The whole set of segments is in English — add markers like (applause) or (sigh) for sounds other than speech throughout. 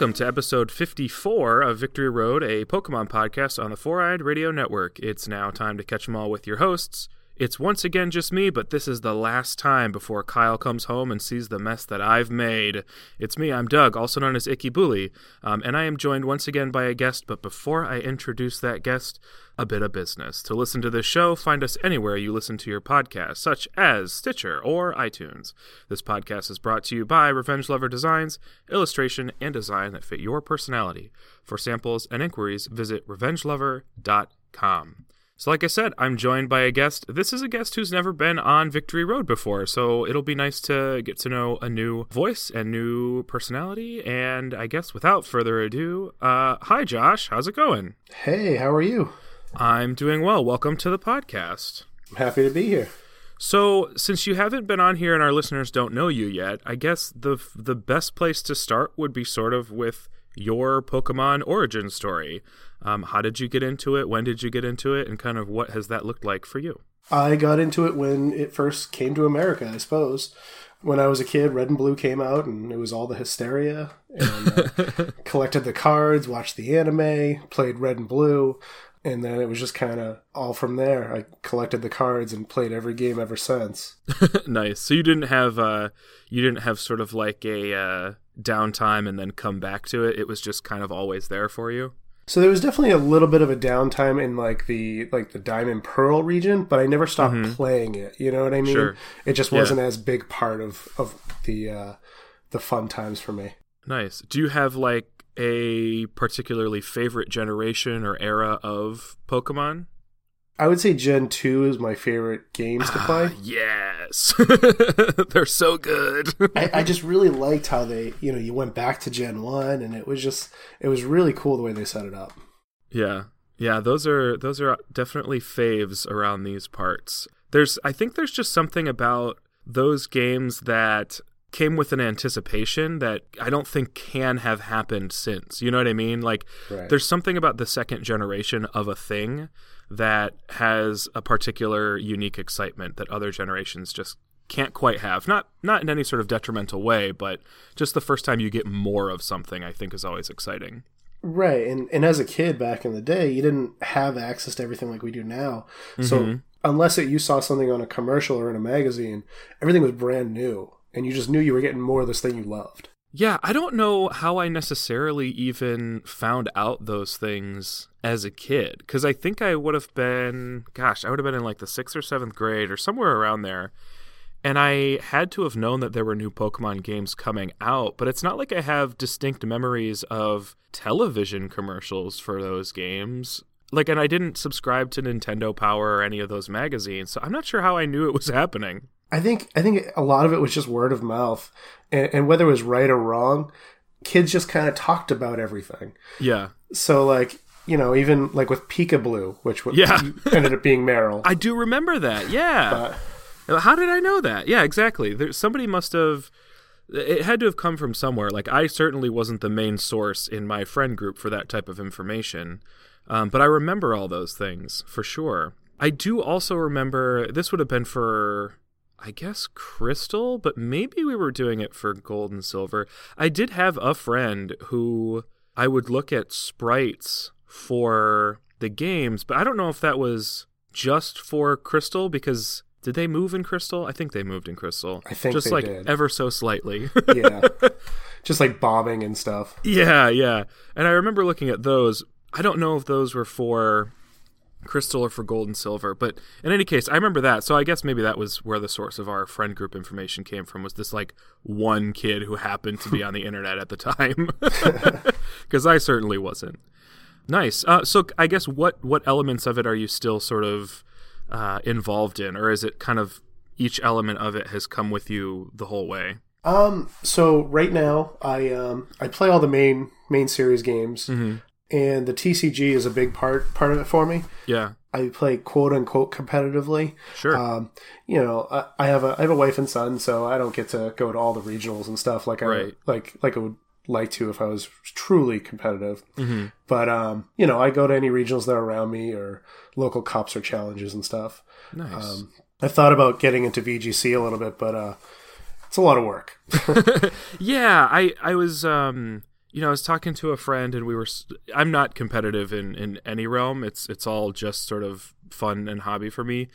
Welcome to episode 54 of Victory Road, a Pokemon podcast on the Four Eyed Radio Network. It's now time to catch them all with your hosts. It's once again just me, but this is the last time before Kyle comes home and sees the mess that I've made. It's me, I'm Doug, also known as Icky Bully, um, and I am joined once again by a guest. But before I introduce that guest, a bit of business. To listen to this show, find us anywhere you listen to your podcast, such as Stitcher or iTunes. This podcast is brought to you by Revenge Lover Designs, illustration and design that fit your personality. For samples and inquiries, visit revengelover.com. So, like I said, I'm joined by a guest. This is a guest who's never been on Victory Road before, so it'll be nice to get to know a new voice and new personality. And I guess without further ado, uh, hi Josh, how's it going? Hey, how are you? I'm doing well. Welcome to the podcast. I'm happy to be here. So, since you haven't been on here and our listeners don't know you yet, I guess the the best place to start would be sort of with your Pokemon origin story. Um, how did you get into it? When did you get into it? And kind of what has that looked like for you? I got into it when it first came to America, I suppose. When I was a kid, Red and Blue came out, and it was all the hysteria. And uh, (laughs) collected the cards, watched the anime, played Red and Blue, and then it was just kind of all from there. I collected the cards and played every game ever since. (laughs) nice. So you didn't have uh, you didn't have sort of like a uh, downtime and then come back to it. It was just kind of always there for you. So there was definitely a little bit of a downtime in like the like the Diamond Pearl region, but I never stopped playing it. You know what I mean? Sure. It just wasn't as big part of of the uh, the fun times for me. Nice. Do you have like a particularly favorite generation or era of Pokemon? I would say Gen two is my favorite games to ah, play. Yes. (laughs) They're so good. I, I just really liked how they, you know, you went back to Gen one, and it was just, it was really cool the way they set it up. yeah. Yeah, those are those are definitely faves around these parts. There's I think there's just something about those games that came with an anticipation that I don't think can have happened since. You know what I mean? Like Right. there's something about the second generation of a thing that has a particular unique excitement that other generations just can't quite have. Not not in any sort of detrimental way, but just the first time you get more of something I think is always exciting. Right, and and as a kid back in the day, you didn't have access to everything like we do now. So mm-hmm. unless it, you saw something on a commercial or in a magazine, everything was brand new, and you just knew you were getting more of this thing you loved. Yeah, I don't know how I necessarily even found out those things as a kid because I think I would have been, gosh, I would have been in like the sixth or seventh grade or somewhere around there. And I had to have known that there were new Pokemon games coming out, but it's not like I have distinct memories of television commercials for those games. Like, and I didn't subscribe to Nintendo Power or any of those magazines, so I'm not sure how I knew it was happening. I think I think a lot of it was just word of mouth, and, and whether it was right or wrong, kids just kind of talked about everything. Yeah. So like you know, even like with Pikablu, which Yeah. (laughs) ended up being Marill. I do remember that. Yeah. but How did I know that? Yeah, exactly. There, somebody must have. It had to have come from somewhere. Like I certainly wasn't the main source in my friend group for that type of information, um, but I remember all those things for sure. I do also remember this would have been for, I guess, Crystal, but maybe we were doing it for Gold and Silver. I did have a friend who I would look at sprites for the games, but I don't know if that was just for Crystal because did they move in Crystal? I think they moved in Crystal. I think just like did. ever so slightly. yeah, (laughs) just like bombing and stuff. yeah, yeah. And I remember looking at those. I don't know if those were for crystal or for gold and silver. But in any case, I remember that. So I guess maybe that was where the source of our friend group information came from. Was this like one kid who happened to be on the (laughs) internet at the time? (laughs) Because I certainly wasn't. Nice. Uh, so I guess what what elements of it are you still sort of uh, involved in, or is it kind of each element of it has come with you the whole way? Um. So right now, I um I play all the main main series games, Mm-hmm. And the TCG is a big part part of it for me. Yeah. I play quote unquote competitively. Sure. Um, you know, I, I have a I have a wife and son, so I don't get to go to all the regionals and stuff like I Right. like like I would like to if I was truly competitive. hmm But um, you know, I go to any regionals that are around me or local cups or challenges and stuff. Nice. Um, I thought about getting into VGC a little bit, but uh, it's a lot of work. (laughs) (laughs) Yeah, I I was um you know I was talking to a friend and we were I'm not competitive in in any realm. It's it's all just sort of fun and hobby for me.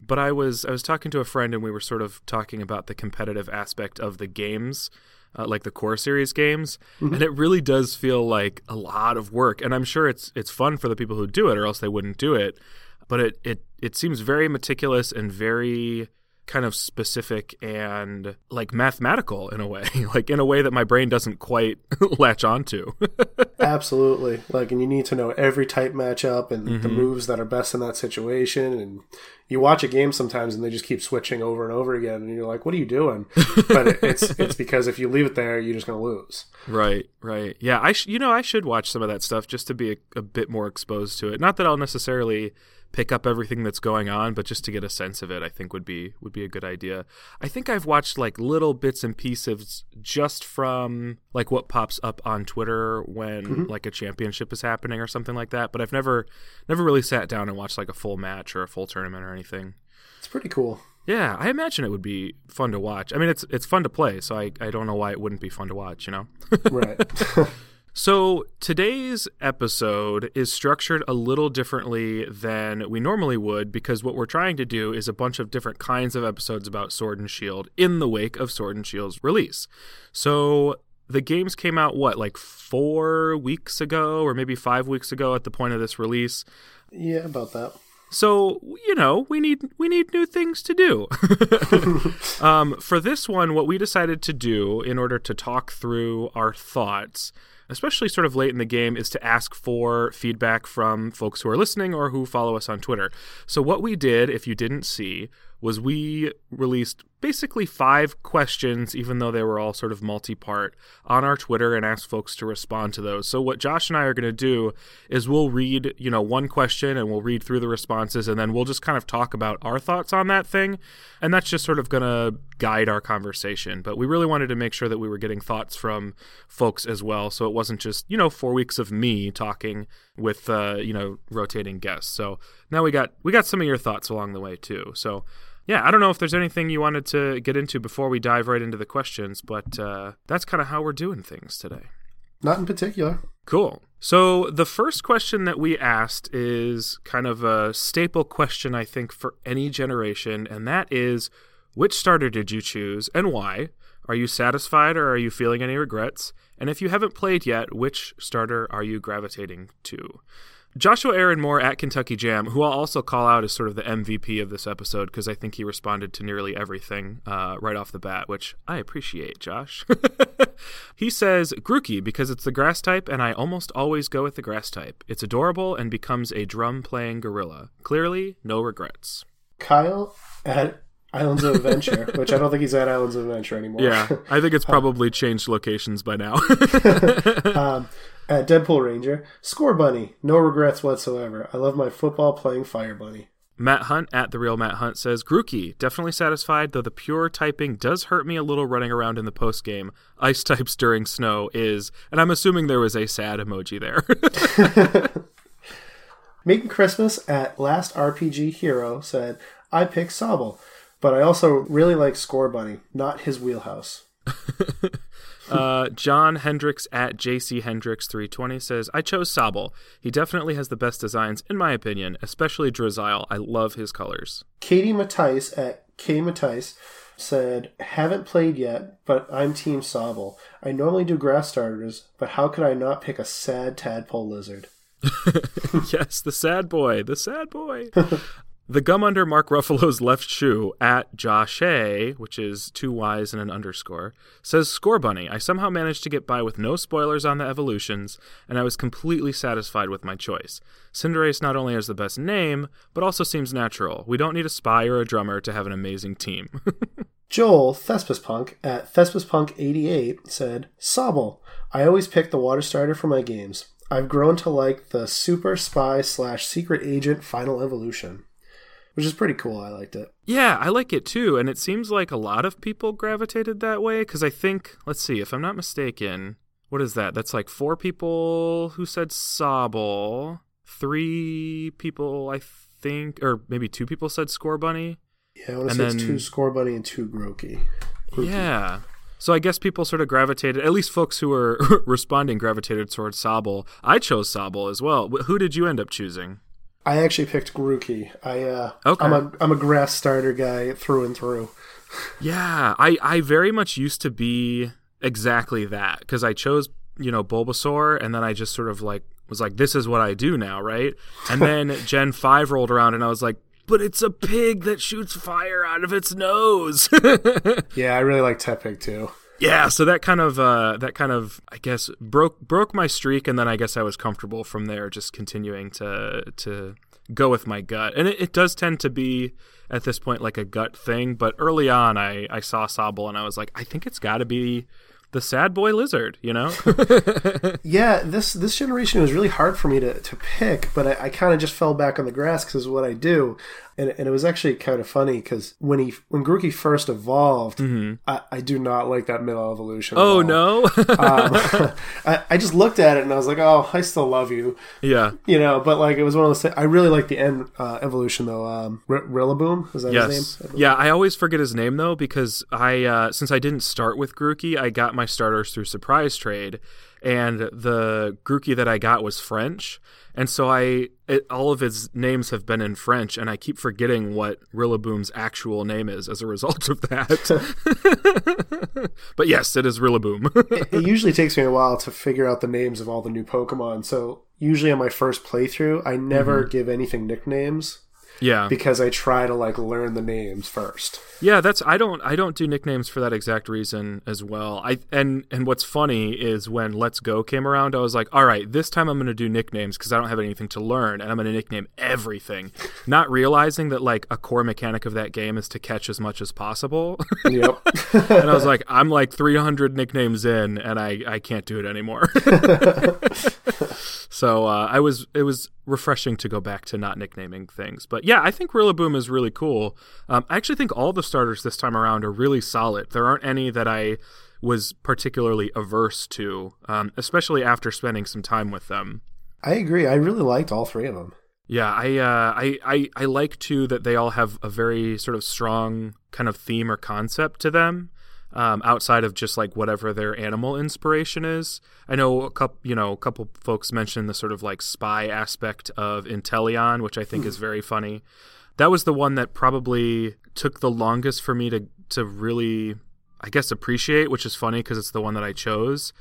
But I was I was talking to a friend and we were sort of talking about the competitive aspect of the games. Uh, like the core series games and it really does feel like a lot of work and i'm sure it's it's fun for the people who do it or else they wouldn't do it but it it it seems very meticulous and very kind of specific and like mathematical in a way (laughs) like in a way that my brain doesn't quite (laughs) latch onto (laughs) Absolutely. Like, and you need to know every type matchup and Mm-hmm. the moves that are best in that situation. And you watch a game sometimes, and they just keep switching over and over again, and you're like, "What are you doing?" but it, it's it's because if you leave it there, you're just gonna lose. right right yeah i sh- you know i should watch some of that stuff just to be a, a bit more exposed to it not that i'll necessarily pick up everything that's going on but just to get a sense of it i think would be would be a good idea. I think i've watched like little bits and pieces just from like what pops up on twitter when mm-hmm. like a championship is happening or something like that but i've never never really sat down and watched like a full match or a full tournament or anything. It's pretty cool. yeah i imagine it would be fun to watch. I mean it's it's fun to play so i, I don't know why it wouldn't be fun to watch you know? (laughs) Right. (laughs) So, today's episode is structured a little differently than we normally would because what we're trying to do is a bunch of different kinds of episodes about Sword and Shield in the wake of Sword and Shield's release. So, the games came out, what, like four weeks ago or maybe five weeks ago at the point of this release. yeah, about that. So you know we need we need new things to do. (laughs) um, for this one, what we decided to do in order to talk through our thoughts, especially sort of late in the game, is to ask for feedback from folks who are listening or who follow us on Twitter. So what we did, if you didn't see, was we released basically five questions, even though they were all sort of multi part, on our Twitter and asked folks to respond to those. So, what Josh and I are going to do is we'll read, you know, one question and we'll read through the responses and then we'll just kind of talk about our thoughts on that thing. And that's just sort of going to guide our conversation. But we really wanted to make sure that we were getting thoughts from folks as well. So, it wasn't just, you know, four weeks of me talking with, uh, you know, rotating guests. So, now we got we got some of your thoughts along the way too. So, yeah, I don't know if there's anything you wanted to get into before we dive right into the questions, but uh, that's kind of how we're doing things today. Not in particular. Cool. So the first question that we asked is kind of a staple question, I think, for any generation, and that is which starter did you choose and why? Are you satisfied or are you feeling any regrets? And if you haven't played yet, which starter are you gravitating to? Joshua Aaron Moore at Kentucky Jam, who I'll also call out as sort of the MVP of this episode because I think he responded to nearly everything uh, right off the bat, which I appreciate, Josh. (laughs) he says Grookey because it's the grass type, and I almost always go with the grass type. It's adorable and becomes a drum playing gorilla. Clearly, no regrets. Kyle at Islands of Adventure, (laughs) which I don't think he's at Islands of Adventure anymore. Yeah, I think it's (laughs) probably changed locations by now. um, at Deadpool Ranger, Scorbunny, no regrets whatsoever. I love my football playing Fire Bunny. Matt Hunt at the real Matt Hunt says Grookey definitely satisfied, though the pure typing does hurt me a little running around in the post game. Ice types during snow is, and I'm assuming there was a sad emoji there. (laughs) (laughs) Making Christmas at Last RPG Hero said, I pick Sobble, but I also really like Scorbunny, not his wheelhouse. (laughs) uh, John Hendricks at JC Hendricks 320 says, I chose Sobble. He definitely has the best designs, in my opinion, especially Drizzile. I love his colors. Katie Mattice at K Mattice said, Haven't played yet, but I'm Team Sobble. I normally do grass starters, but how could I not pick a sad tadpole lizard? (laughs) yes, the sad boy, the sad boy. (laughs) the gum under Mark Ruffalo's left shoe at Josh A, which is two Y's and an underscore, says Scorbunny. I somehow managed to get by with no spoilers on the evolutions, and I was completely satisfied with my choice. Cinderace not only has the best name, but also seems natural. We don't need a spy or a drummer to have an amazing team. (laughs) Joel Thespispunk at Thespispunk88 said, Sobble. I always pick the water starter for my games. I've grown to like the super spy slash secret agent final evolution, which is pretty cool. I liked it. Yeah, I like it too. And it seems like a lot of people gravitated that way because I think, let's see, if I'm not mistaken, what is that? That's like four people who said Sobble, three people, I think, or maybe two people said Scorbunny. Yeah, I want to say it's two Scorbunny and two Grookey. Grookey. Yeah. So I guess people sort of gravitated, at least folks who were (laughs) responding gravitated towards Sobble. I chose Sobble as well. Who did you end up choosing? I actually picked Grookey. I uh, Okay. I'm a I'm a grass starter guy through and through. Yeah, I, I very much used to be exactly that because I chose, you know, Bulbasaur and then I just sort of like was like, this is what I do now, right? And then (laughs) Gen 5 rolled around and I was like, but it's a pig that shoots fire out of its nose. (laughs) Yeah, I really like Tepig too. Yeah, so that kind of uh that kind of I guess broke broke my streak and then I guess I was comfortable from there just continuing to to go with my gut. And it, it does tend to be at this point like a gut thing, but early on I I saw Sobble and I was like I think it's got to be the sad boy lizard, you know? (laughs) (laughs) Yeah, this this generation was really hard for me to, to pick, but I, I kind of just fell back on the grass because what I do, and, and it was actually kind of funny because when he when Grookey first evolved, I, I do not like that middle evolution. oh no. um, (laughs) I, I just looked at it and I was like, oh, I still love you, yeah. you know. But like, it was one of those. Things, I really like the end uh, evolution though. Um, R- Rillaboom is that Yes. his name? Yeah, I always forget his name though because I uh, since I didn't start with Grookey, I got my starters through surprise trade, and the Grookey that I got was French, and so I it, all of his names have been in French, and I keep forgetting what Rillaboom's actual name is as a result of that. (laughs) (laughs) but yes, it is Rillaboom. (laughs) it usually takes me a while to figure out the names of all the new Pokemon. So usually on my first playthrough, I never mm-hmm. give anything nicknames yeah, because I try to like learn the names first. Yeah, that's I don't I don't do nicknames for that exact reason as well. I and and what's funny is when Let's Go came around, I was like, all right, this time I'm going to do nicknames because I don't have anything to learn, and I'm going to nickname everything, not realizing that like a core mechanic of that game is to catch as much as possible. (laughs) Yep. and I was like, I'm like 300 nicknames in, and I I can't do it anymore. (laughs) (laughs) so uh, I was it was refreshing to go back to not nicknaming things. But yeah, I think Rillaboom is really cool. Um, I actually think all the starters this time around are really solid. There aren't any that I was particularly averse to, um, especially after spending some time with them. I agree. I really liked all three of them. Yeah, I, uh, I, I, I like too that they all have a very sort of strong kind of theme or concept to them, um, outside of just like whatever their animal inspiration is. I know a couple, you know, a couple folks mentioned the sort of like spy aspect of Inteleon, which I think is very funny. That was the one that probably took the longest for me to to really, I guess, appreciate, which is funny because it's the one that I chose.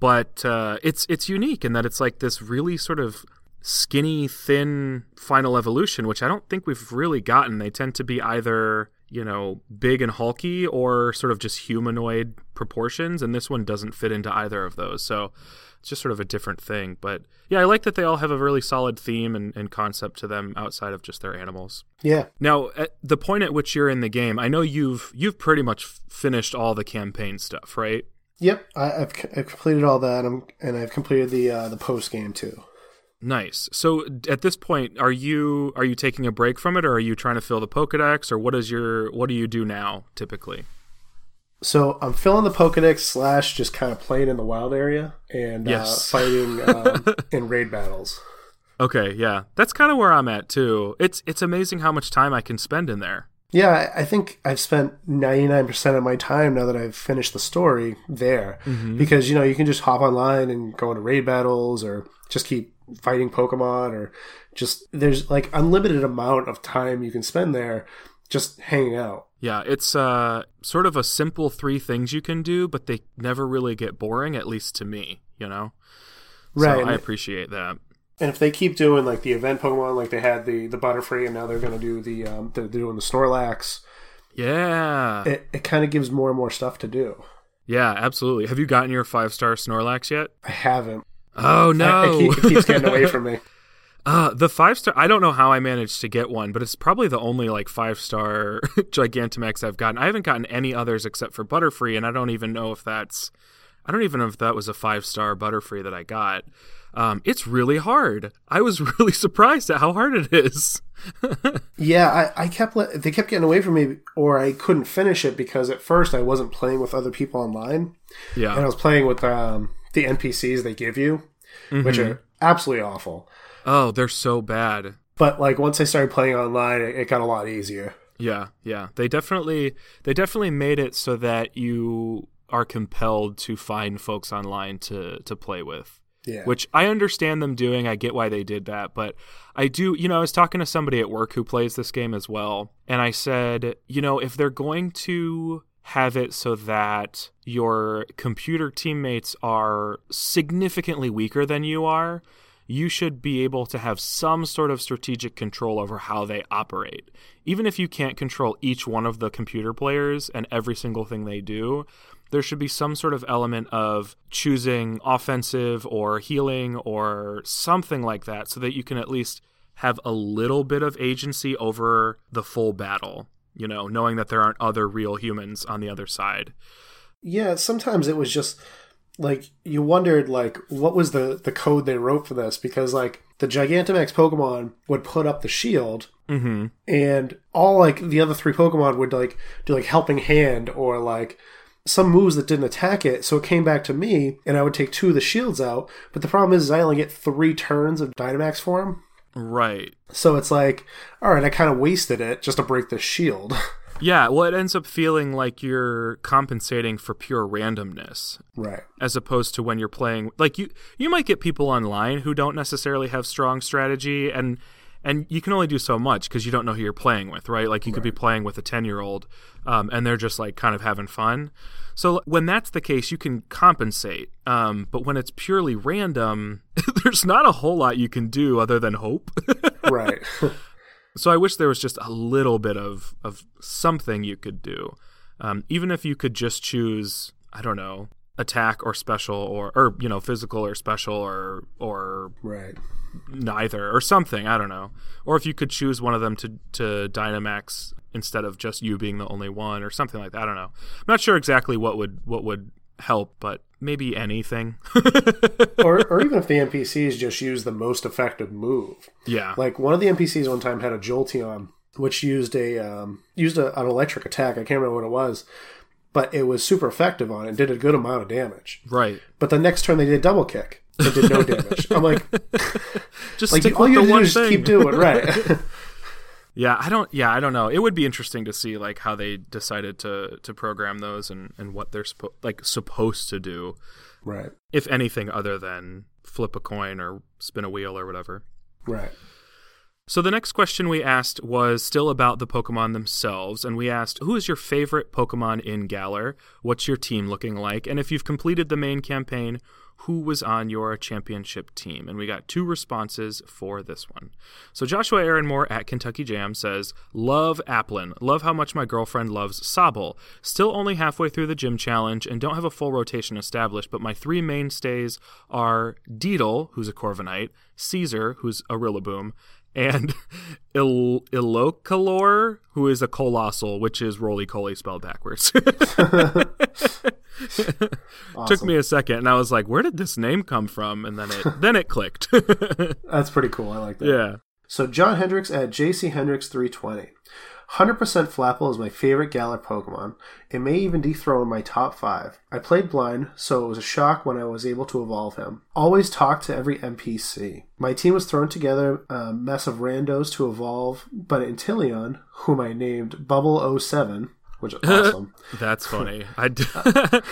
But uh, it's it's unique in that it's like this really sort of skinny, thin final evolution, which I don't think we've really gotten. They tend to be either, you know, big and hulky or sort of just humanoid proportions, and this one doesn't fit into either of those. So it's just sort of a different thing. But yeah, I like that they all have a really solid theme and, and concept to them outside of just their animals. Yeah. Now, at the point at which you're in the game, I know you've you've pretty much finished all the campaign stuff, right? Yep. I, I've completed all that, and, I'm, and I've completed the uh, the post game too. Nice. So at this point, are you are you taking a break from it, or are you trying to fill the Pokedex, or what is your what do you do now typically? So I'm filling the Pokedex slash just kind of playing in the wild area and Yes. uh, (laughs) fighting um, in raid battles. Okay, yeah, that's kind of where I'm at too. It's it's amazing how much time I can spend in there. Yeah, I I think I've spent 99% of my time now that I've finished the story there. Because, you know, you can just hop online and go into raid battles or just keep fighting Pokemon or just, there's like unlimited amount of time you can spend there just hanging out. Yeah, it's uh sort of a simple three things you can do, but they never really get boring, at least to me. You know, Right. So I appreciate that. And if they keep doing like the event Pokemon, like they had the the Butterfree, and now they're going to do the um, they're doing the Snorlax. Yeah. It it kind of gives more and more stuff to do. yeah, absolutely. Have you gotten your five star Snorlax yet? I haven't. Oh I- no. I keep, it keeps getting away from me. (laughs) Uh, the five star. I don't know how I managed to get one, but it's probably the only like five star (laughs) Gigantamax I've gotten. I haven't gotten any others except for Butterfree, and I don't even know if that's. I don't even know if that was a five star Butterfree that I got. Um, it's really hard. I was (laughs) really surprised at how hard it is. Yeah, I, I kept let, they kept getting away from me, or I couldn't finish it because at first I wasn't playing with other people online, Yeah, and I was playing with um, the NPCs they give you, which Mm-hmm. are absolutely awful. Oh, they're so bad. But like once I started playing online, it, it got a lot easier. Yeah, yeah. They definitely they definitely made it so that you are compelled to find folks online to to play with. Yeah, Which I understand them doing. I get why they did that, but I do, you know, I was talking to somebody at work who plays this game as well, and I said, you know, if they're going to have it so that your computer teammates are significantly weaker than you are, you should be able to have some sort of strategic control over how they operate. Even if you can't control each one of the computer players and every single thing they do, there should be some sort of element of choosing offensive or healing or something like that so that you can at least have a little bit of agency over the full battle, you know, knowing that there aren't other real humans on the other side. yeah. Sometimes it was just like you wondered like what was the the code they wrote for this because like the Gigantamax Pokemon would put up the shield Mhm. and all like the other three Pokemon would like do like helping hand or like some moves that didn't attack it. So it came back to me, and I would take two of the shields out. But the problem is, is I only get three turns of Dynamax form. Right. So it's like, all right, I kind of wasted it just to break this shield. (laughs) Yeah, well, it ends up feeling like you're compensating for pure randomness right. as opposed to when you're playing like you you might get people online who don't necessarily have strong strategy and and you can only do so much because you don't know who you're playing with right? Like you could be playing with a 10 year old um, and they're just like kind of having fun. So when that's the case you can compensate um, but when it's purely random (laughs) there's not a whole lot you can do other than hope. (laughs) Right. so I wish there was just a little bit of of something you could do, um, even if you could just choose I don't know attack or special or or you know physical or special or or right. Neither or something I don't know, or if you could choose one of them to to Dynamax instead of just you being the only one or something like that. I don't know. I'm not sure exactly what would what would help, but maybe anything. (laughs) or, or even if the NPCs just use the most effective move. yeah. Like one of the NPCs one time had a Jolteon, which used a um, used a, an electric attack. I can't remember what it was, but it was super effective on it and did a good amount of damage. right. But the next turn they did double kick. It did no damage. I'm like, (laughs) Just like all you the have to do one just thing. keep doing it, right? (laughs) Yeah, I don't. Yeah, I don't know. It would be interesting to see like how they decided to to program those and and what they're suppo- like supposed to do, right, if anything other than flip a coin or spin a wheel or whatever. right. So the next question we asked was still about the Pokemon themselves, and we asked, "Who is your favorite Pokemon in Galar? What's your team looking like? And if you've completed the main campaign, who was on your championship team?" And we got two responses for this one. So Joshua Aaron Moore at Kentucky Jam says, "Love Applin. Love how much my girlfriend loves Sobble. Still only halfway through the gym challenge and don't have a full rotation established, but my three mainstays are Deedle, who's a Corviknight, Caesar, who's a Rillaboom." and (laughs) Il- Ilocalor, who is a Coalossal, which is Rolycoly spelled backwards. (laughs) (laughs) (laughs) Took me a second, and I was like, "Where did this name come from?" And then it (laughs) then it clicked. (laughs) That's pretty cool. I like that. yeah, So John Hendricks at JC Hendricks 320. 100% Flapple is my favorite Galar Pokemon. It may even dethrone my top 5. I played blind, so it was a shock when I was able to evolve him. Always talk to every NPC. My team was thrown together a mess of randos to evolve, but Inteleon, whom I named Bubble 07, which is (laughs) awesome. that's (laughs) funny. I, d- (laughs)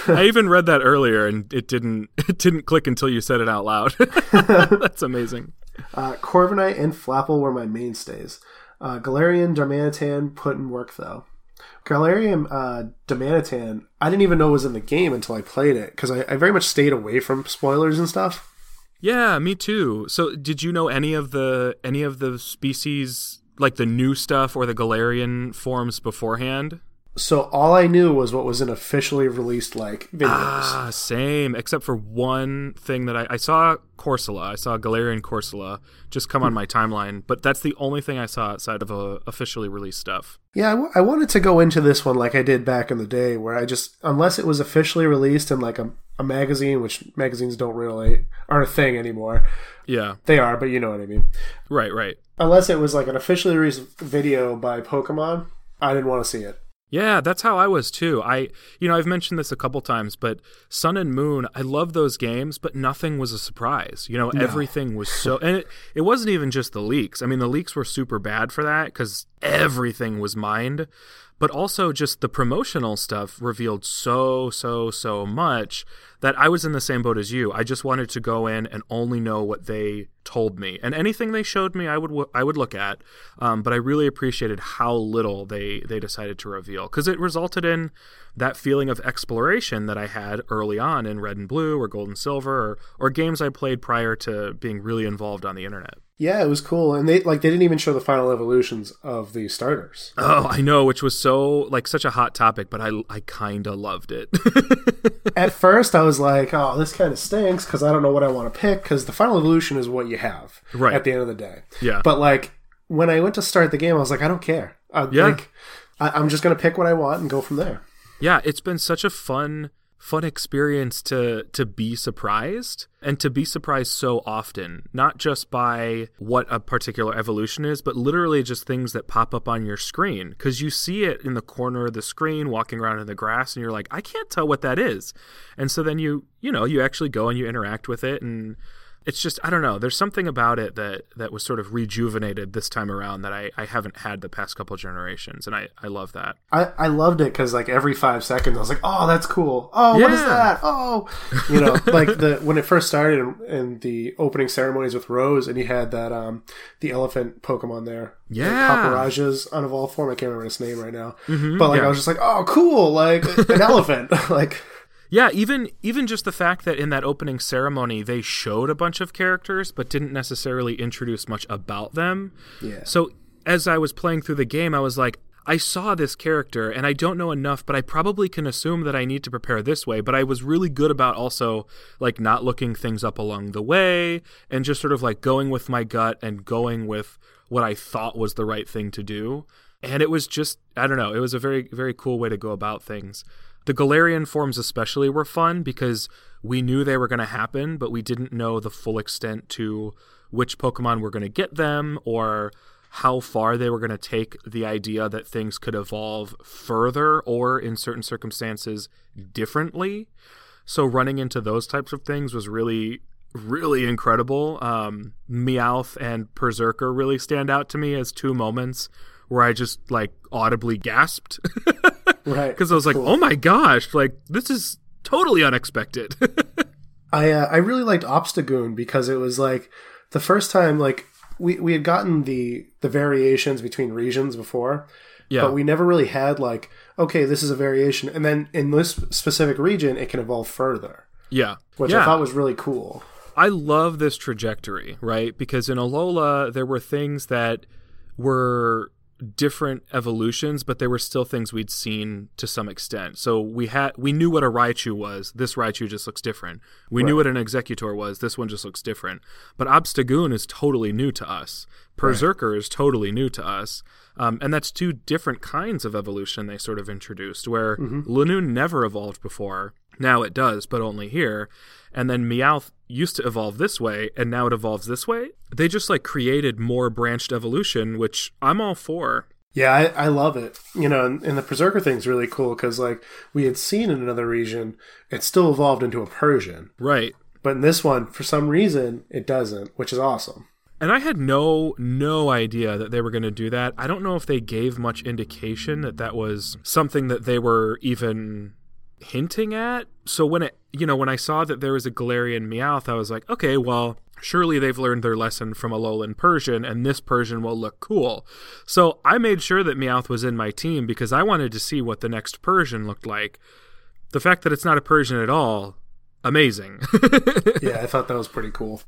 I even read that earlier, and it didn't it didn't click until you said it out loud. that's amazing. Uh, Corviknight and Flapple were my mainstays. Uh, Galarian Darmanitan put in work though. Galarian uh, Darmanitan, I didn't even know it was in the game until I played it because I, I very much stayed away from spoilers and stuff. Yeah, me too. So, did you know any of the any of the species, like the new stuff or the Galarian forms beforehand? So all I knew was what was in officially released like videos. Ah, same. Except for one thing that I, I saw Corsola. I saw Galarian Corsola just come on my timeline, but that's the only thing I saw outside of uh, officially released stuff. Yeah, I, w- I wanted to go into this one like I did back in the day, where I just unless it was officially released in like a, a magazine, which magazines don't really aren't a thing anymore. Yeah, They are, but you know what I mean. right, right. Unless it was like an officially released video by Pokemon, I didn't want to see it. Yeah, that's how I was too. I, you know, I've mentioned this a couple times, but Sun and Moon, I love those games, but nothing was a surprise. You know, everything was so, and it, it wasn't even just the leaks. I mean, the leaks were super bad for that because everything was mined, but also just the promotional stuff revealed so, so, so much that I was in the same boat as you. I just wanted to go in and only know what they told me, and anything they showed me, I would I would look at. Um, but I really appreciated how little they they decided to reveal because it resulted in that feeling of exploration that I had early on in Red and Blue or Gold and Silver or, or games I played prior to being really involved on the internet. Yeah, it was cool, and they like they didn't even show the final evolutions of the starters. Oh, I know, which was so like such a hot topic, but I I kind of loved it. (laughs) At first, I was like, "Oh, this kind of stinks" because I don't know what I want to pick because the final evolution is what you have Right. at the end of the day. Yeah. But like when I went to start the game, I was like, I don't care. I, Yeah. Like, I, I'm just gonna pick what I want and go from there. yeah, it's been such a fun fun experience to to be surprised and to be surprised so often not just by what a particular evolution is but literally just things that pop up on your screen. Because you see it in the corner of the screen walking around in the grass and you're like i can't tell what that is. And so then you you know you actually go and you interact with it and it's just I don't know. There's something about it that that was sort of rejuvenated this time around that I, I haven't had the past couple generations, and I, I love that. I, I loved it because like every five seconds I was like, oh, that's cool. Oh, what is that? Oh, you know, (laughs) like the when it first started in, in the opening ceremonies with Rose, and you had that um the elephant Pokemon there, Yeah. Copperajah's unevolved form. I can't remember his name right now, but like yeah. I was just like, oh, cool, like an (laughs) elephant, (laughs) like. Yeah, even even just the fact that in that opening ceremony they showed a bunch of characters but didn't necessarily introduce much about them. Yeah. So as I was playing through the game, I was like, I saw this character and I don't know enough, but I probably can assume that I need to prepare this way. But I was really good about also like not looking things up along the way and just sort of like going with my gut and going with what I thought was the right thing to do. And it was just I don't know, it was a very very cool way to go about things. The Galarian forms especially were fun because we knew they were going to happen, but we didn't know the full extent to which Pokemon were going to get them or how far they were going to take the idea that things could evolve further or in certain circumstances differently. So running into those types of things was really really incredible. Um, Meowth and Perrserker really stand out to me as two moments where I just like audibly gasped (laughs) Right. because I was like, "Oh my gosh! Like this is totally unexpected." (laughs) I uh, I really liked Obstagoon because it was like the first time like we we had gotten the the variations between regions before, yeah, but we never really had like okay this is a variation and then in this specific region it can evolve further, yeah, which yeah. I thought was really cool. I love this trajectory, right? Because in Alola, there were things that were different evolutions, but there were still things we'd seen to some extent. So we had we knew what a Raichu was. This Raichu just looks different. We knew what an Exeggutor was. This one just looks different. But Obstagoon is totally new to us. Perrserker is totally new to us. Um, and that's two different kinds of evolution they sort of introduced, where Linoone never evolved before. Now it does, but only here. And then Meowth used to evolve this way, and now it evolves this way. They just like created more branched evolution, which I'm all for. Yeah, I, I love it. You know, and, and the Perrserker thing's really cool because like we had seen in another region, it still evolved into a Persian, Right. but in this one for some reason it doesn't, which is awesome. And I had no no idea that they were going to do that. I don't know if they gave much indication that that was something that they were even hinting at. So when it, you know, when I saw that there was a Galarian Meowth, I was like, okay, well, surely they've learned their lesson from Alolan Persian, and this Persian will look cool. So I made sure that Meowth was in my team because I wanted to see what the next Persian looked like. The fact that it's not a Persian at all amazing. (laughs) yeah, I thought that was pretty cool.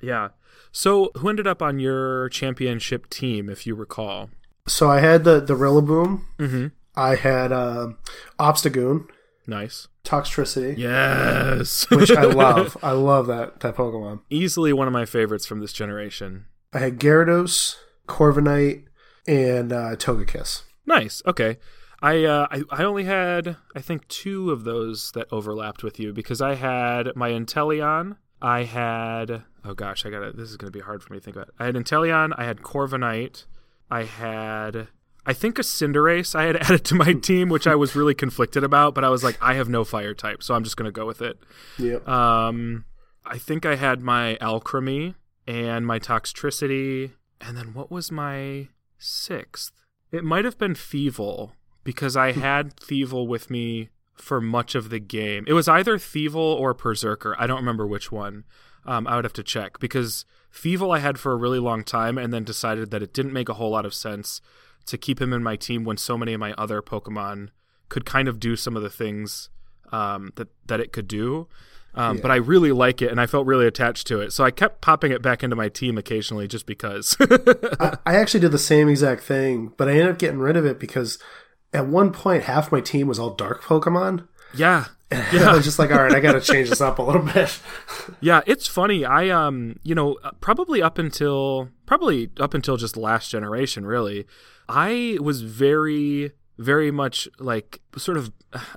yeah. So, who ended up on your championship team, if you recall? So I had the the Rillaboom. Mm-hmm. I had um, Obstagoon, Nice. Toxtricity, Yes. (laughs) which I love. (laughs) I love that that Pokemon. Easily one of my favorites from this generation. I had Gyarados, Corviknight, and uh, Togekiss. Nice. Okay. I, uh, I I only had I think two of those that overlapped with you because I had my Inteleon. I had oh gosh I got to this is gonna be hard for me to think about. I had Inteleon. I had Corviknight. I had I think a Cinderace I had (laughs) added to my team, which I was really conflicted about, but I was like I have no fire type, so I'm just gonna go with it. Yep. Um, I think I had my Alcremie and my Toxtricity, and then what was my sixth? It might have been Thievul because I had Thievul with me for much of the game. It was either Thievul or Perrserker. I don't remember which one. Um, I would have to check because Thievul I had for a really long time, and then decided that it didn't make a whole lot of sense to keep him in my team when so many of my other Pokemon could kind of do some of the things um, that that it could do. Um, But I really like it, and I felt really attached to it. So I kept popping it back into my team occasionally, just because. (laughs) I, I actually did the same exact thing, but I ended up getting rid of it because at one point half my team was all dark Pokemon. yeah, (laughs) I yeah, was just like, all right, I got to change this up a little bit. (laughs) yeah. It's funny. I um, you know, probably up until probably up until just last generation, really, I was very very much like sort of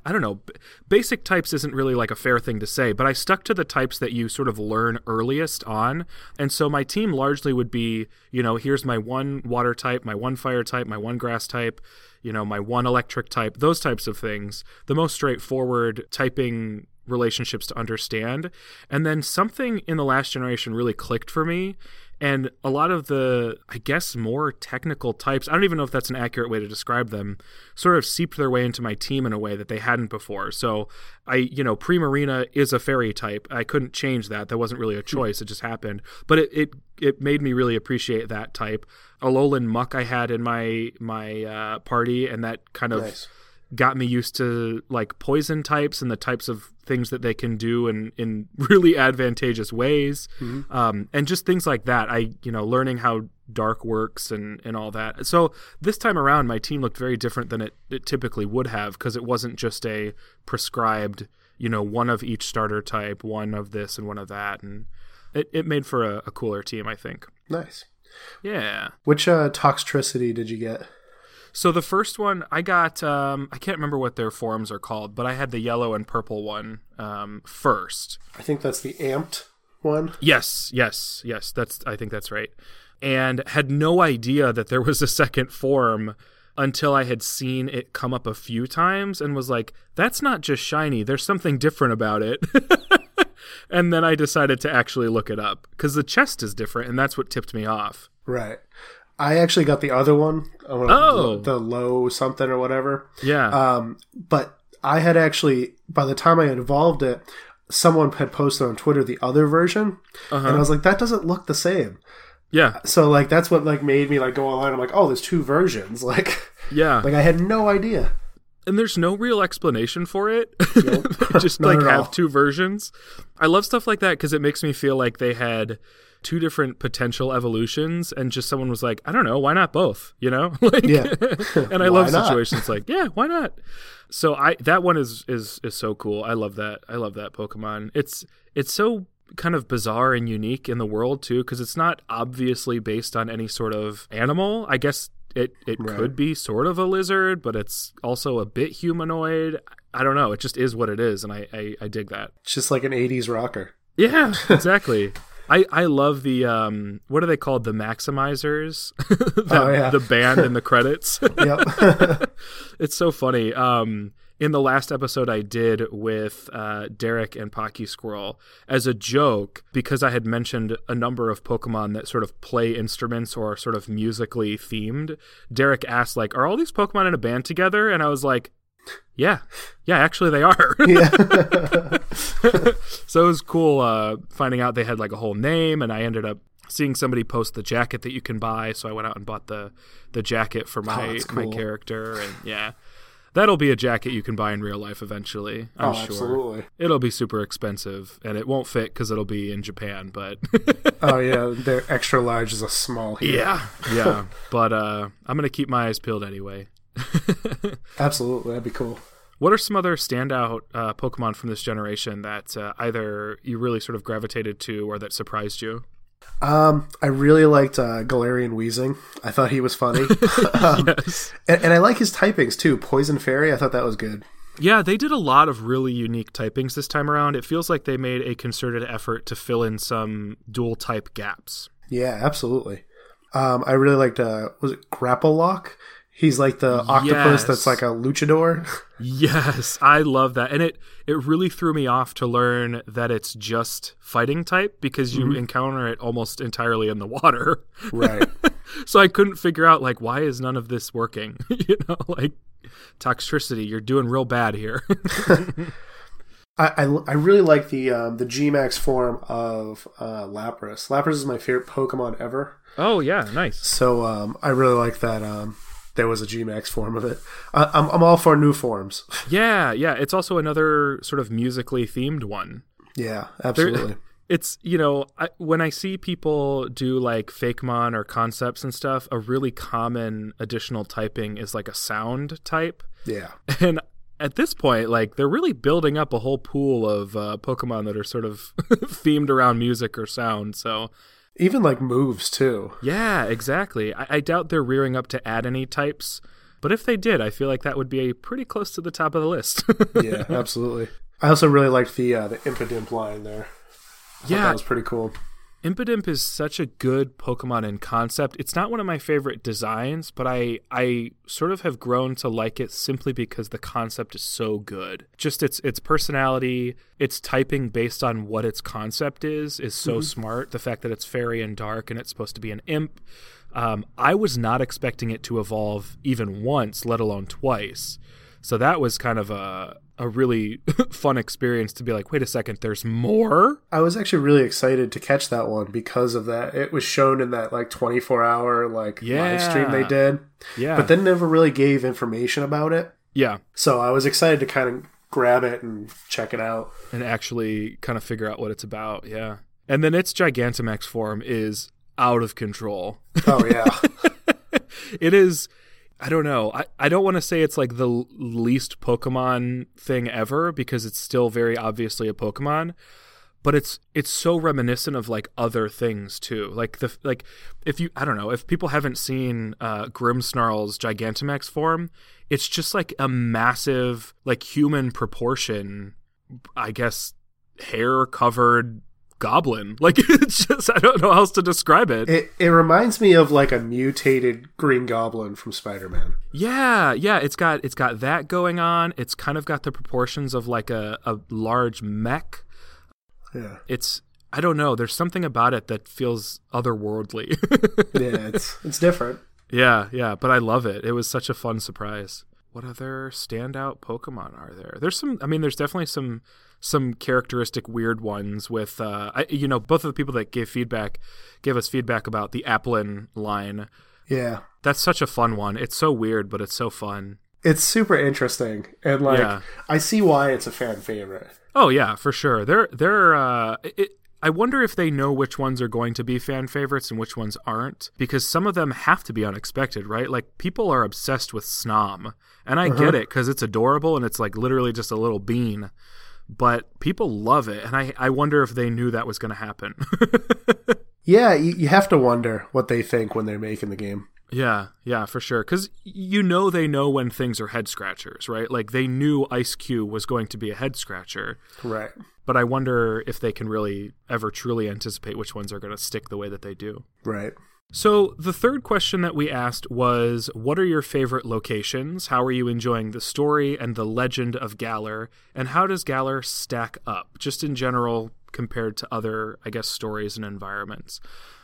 I don't know basic types isn't really like a fair thing to say but I stuck to the types that you sort of learn earliest on and so my team largely would be you know here's my one water type my one fire type my one grass type you know my one electric type those types of things. The most straightforward typing relationships to understand. And then something in the last generation really clicked for me. And a lot of the i guess more technical types i don't even know if that's an accurate way to describe them sort of seeped their way into my team in a way that they hadn't before. So i you know primarina is a fairy type. I couldn't change that. That wasn't really a choice. It just happened. But it it, it made me really appreciate that type. Alolan Muk i had in my my uh, party and that kind of Nice. got me used to like poison types and the types of things that they can do in in (laughs) really advantageous ways. Um, and just things like that. I you know learning how dark works and and all that. So this time around my team looked very different than it, it typically would have because it wasn't just a prescribed you know one of each starter type one of this and one of that. And it, it made for a, a cooler team i think. Nice. yeah. Which uh, Toxtricity did you get? So the first one I got, um, I can't remember what their forms are called, but I had the yellow and purple one um, first. I think that's the amped one. Yes, yes, yes. That's I think that's right. And had no idea that there was a second form until I had seen it come up a few times and was like, "That's not just shiny. There's something different about it." (laughs) and then I decided to actually look it up because the chest is different, and that's what tipped me off. Right. I actually got the other one. uh, Oh. The, the low something or whatever. Yeah. Um, but I had actually, by the time I had evolved it, someone had posted on Twitter the other version, Uh-huh. and I was like, that doesn't look the same. yeah. So like that's what like made me like go online. I'm like, oh, there's two versions. (laughs) Like, Yeah. like I had no idea. and there's no real explanation for it. (laughs) they just (laughs) like have all. two versions. I love stuff like that because it makes me feel like they had two different potential evolutions, and just someone was like, I don't know, why not both? (laughs) You know, (laughs) like, Yeah. (laughs) and I love not? situations like, yeah, why not? So I that one is is is so cool. I love that. I love that Pokemon. It's it's so kind of bizarre and unique in the world too because it's not obviously based on any sort of animal. I guess it it Right. could be sort of a lizard, but it's also a bit humanoid. I don't know. It just is what it is, and I I, I dig that. It's just like an '80s rocker. Yeah, exactly. I, I love the um what are they called the maximizers that, (laughs) Oh, yeah. the band in the credits (laughs) Yep. (laughs) it's so funny um in the last episode I did with uh, Derek and Pocky Squirrel as a joke because I had mentioned a number of Pokemon that sort of play instruments or are sort of musically themed. Derek asked like, "Are all these Pokemon in a band together?" And I was like, "Yeah, yeah, actually they are." yeah. (laughs) so it was cool uh, finding out they had like a whole name, and I ended up seeing somebody post the jacket that you can buy. So I went out and bought the the jacket for my Oh, that's my character, and yeah, That'll be a jacket you can buy in real life eventually. I'm oh, sure. absolutely. It'll be super expensive, and it won't fit because it'll be in Japan. But (laughs) Oh yeah, their extra large is a small here. yeah, yeah. But uh, I'm gonna keep my eyes peeled anyway. (laughs) Absolutely, that'd be cool. What are some other standout uh, Pokemon from this generation that uh, either you really sort of gravitated to or that surprised you? Um, I really liked uh, Galarian Wheezing. I thought he was funny, (laughs) (laughs) um, yes. and, and I like his typings too. Poison Fairy, I thought that was good. Yeah, they did a lot of really unique typings this time around. It feels like they made a concerted effort to fill in some dual type gaps. Yeah, absolutely. Um, I really liked. Uh, was it Grapploct? He's like the octopus Yes. that's like a luchador. Yes, I love that. And it it really threw me off to learn that it's just fighting type because you encounter it almost entirely in the water. (laughs) right. so I couldn't figure out like why is none of this working? (laughs) you know, like Toxtricity, you're doing real bad here. (laughs) I, I, I really like the um, the Gmax form of uh, Lapras. Lapras is my favorite Pokemon ever. oh yeah, nice. So um, I really like that um, there was a Gmax form of it. I, I'm, I'm all for new forms. (laughs) Yeah, yeah. It's also another sort of musically themed one. yeah, absolutely. it's you know I, when i see people do like fakemon or concepts and stuff a really common additional typing is like a sound type Yeah. (laughs) and at this point like they're really building up a whole pool of uh, pokemon that are sort of (laughs) themed around music or sound so Even like moves too. yeah exactly I, I doubt they're rearing up to add any types but if they did i feel like that would be pretty close to the top of the list (laughs) Yeah, absolutely. I also really liked the uh, the Impidimp line there. I yeah that was pretty cool. Impidimp is such a good Pokemon in concept. It's not one of my favorite designs, but I I sort of have grown to like it simply because the concept is so good. Just its its personality, its typing based on what its concept is is so smart. The fact that it's fairy and dark and it's supposed to be an imp. Um, I was not expecting it to evolve even once, let alone twice. So that was kind of a a really (laughs) fun experience to be like, wait a second, there's more. I was actually really excited to catch that one because of that. It was shown in that like 24 hour like live stream they did, Yeah, but then never really gave information about it. yeah. So I was excited to kind of grab it and check it out. and actually kind of figure out what it's about. Yeah. And then its Gigantamax form is out of control. Oh yeah, (laughs) it is I don't know. I, I don't want to say it's like the least Pokemon thing ever because it's still very obviously a Pokemon, but it's it's so reminiscent of like other things too. Like the like if you I don't know, if people haven't seen uh Grimmsnarl's Gigantamax form, it's just like a massive like human proportion I guess hair covered goblin. (laughs) Like it's just I don't know how else to describe it. it it reminds me of like a mutated Green Goblin from Spider Man. Yeah, yeah, it's got it's got that going on. It's kind of got the proportions of like a, a large mech. Yeah, It's I don't know, there's something about it that feels otherworldly. (laughs) yeah, it's it's different. yeah, yeah, but I love it. It was such a fun surprise. What other standout Pokemon are there? There's some I mean there's definitely some some characteristic weird ones with uh I, you know both of the people that gave feedback gave us feedback about the Applin line. Yeah, That's such a fun one. It's so weird but it's so fun. it's super interesting, and like Yeah. I see why it's a fan favorite. Oh yeah, for sure. They're they're. Uh, it, I wonder if they know which ones are going to be fan favorites and which ones aren't, because some of them have to be unexpected, right? Like people are obsessed with Snom, and I get it because it's adorable and it's like literally just a little bean, but people love it, and I I wonder if they knew that was going to happen. (laughs) Yeah, you, you have to wonder what they think when they're making the game. Yeah, yeah, for sure. Because you know they know when things are head scratchers, right? Like they knew Eiscue was going to be a head scratcher, Right. but I wonder if they can really ever truly anticipate which ones are going to stick the way that they do. Right. So, the third question that we asked was What are your favorite locations? How are you enjoying the story and the legend of Galar? And how does Galar stack up, just in general, compared to other, I guess, stories and environments?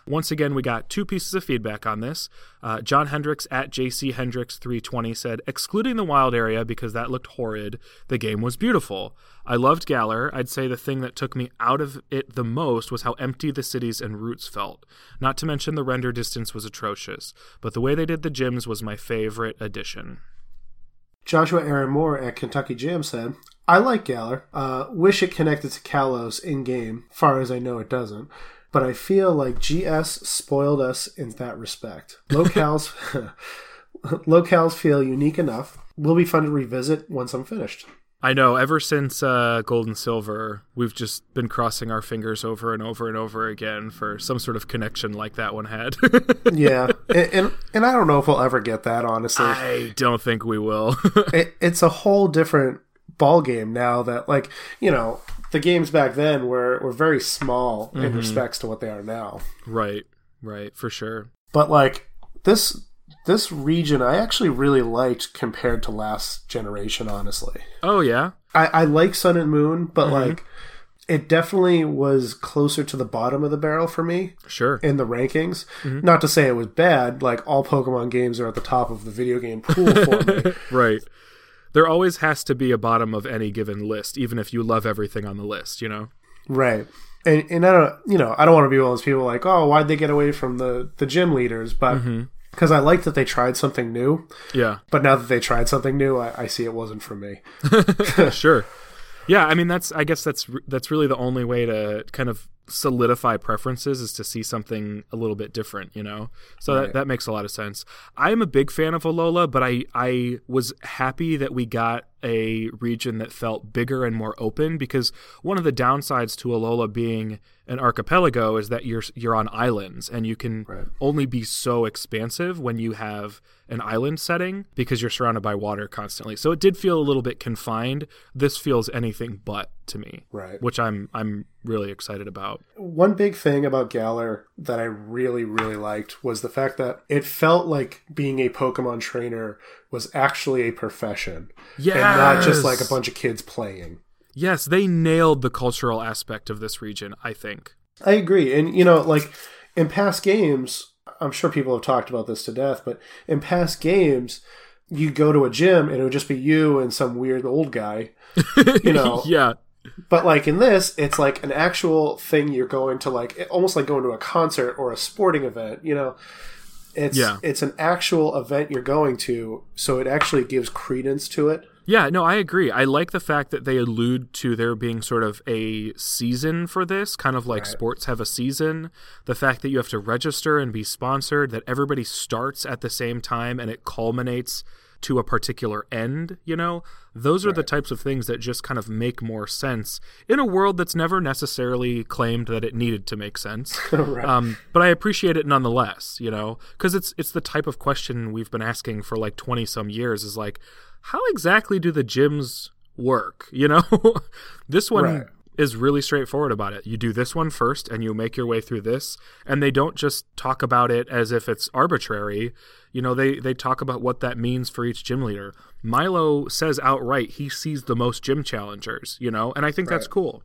Once again, we got two pieces of feedback on this. Uh, John Hendricks at JC Hendricks 320 said, excluding the wild area because that looked horrid, the game was beautiful. I loved Galar. I'd say the thing that took me out of it the most was how empty the cities and routes felt. Not to mention the render distance was atrocious, but the way they did the gyms was my favorite addition. Joshua Aaron Moore at Kentucky Jam said, I like Galar. Uh, wish it connected to Kalos in game. Far as I know, it doesn't. But I feel like GS spoiled us in that respect. Locales, (laughs) locales feel unique enough. Will be fun to revisit once I'm finished. I know. Ever since uh, Gold and Silver, we've just been crossing our fingers over and over and over again for some sort of connection like that one had. (laughs) yeah, and, and, and I don't know if we'll ever get that. Honestly, I don't think we will. (laughs) it, it's a whole different ball game now. That like you know the games back then were were very small mm-hmm. in respects to what they are now. Right, right, for sure. But like this this region I actually really liked compared to last generation, honestly. Oh yeah. I, I like Sun and Moon, but mm-hmm. like it definitely was closer to the bottom of the barrel for me. Sure. In the rankings. Mm-hmm. Not to say it was bad, like all Pokemon games are at the top of the video game pool for me. (laughs) right. There always has to be a bottom of any given list, even if you love everything on the list, you know? Right. And and I don't you know, I don't want to be one of those people like, oh, why'd they get away from the, the gym leaders? But mm-hmm because I like that they tried something new. Yeah. But now that they tried something new, I, I see it wasn't for me. (laughs) sure. Yeah, I mean that's I guess that's that's really the only way to kind of solidify preferences is to see something a little bit different, you know. So right. that that makes a lot of sense. I am a big fan of Alola, but I I was happy that we got a region that felt bigger and more open because one of the downsides to Alola being an archipelago is that you're you're on islands and you can right. only be so expansive when you have an island setting because you're surrounded by water constantly. So it did feel a little bit confined. This feels anything but to me. Right. Which I'm I'm really excited about. One big thing about Galar that I really really liked was the fact that it felt like being a Pokemon trainer was actually a profession. Yeah. And not just like a bunch of kids playing. Yes, they nailed the cultural aspect of this region, I think. I agree. And, you know, like in past games, I'm sure people have talked about this to death, but in past games, you go to a gym and it would just be you and some weird old guy, (laughs) you know. yeah. But like in this, it's like an actual thing you're going to like almost like going to a concert or a sporting event, you know. It's yeah. it's an actual event you're going to, so it actually gives credence to it. Yeah, no, I agree. I like the fact that they allude to there being sort of a season for this, kind of like right. sports have a season. The fact that you have to register and be sponsored, that everybody starts at the same time and it culminates to a particular end, you know? Those are right. the types of things that just kind of make more sense in a world that's never necessarily claimed that it needed to make sense. (laughs) right. um, but I appreciate it nonetheless, you know, because it's it's the type of question we've been asking for like twenty some years. Is like, how exactly do the gyms work? You know, (laughs) this one right. Is really straightforward about it. You do this one first and you make your way through this, and they don't just talk about it as if it's arbitrary. You know, they, they talk about what that means for each gym leader. Milo says outright he sees the most gym challengers, you know, and I think right. that's cool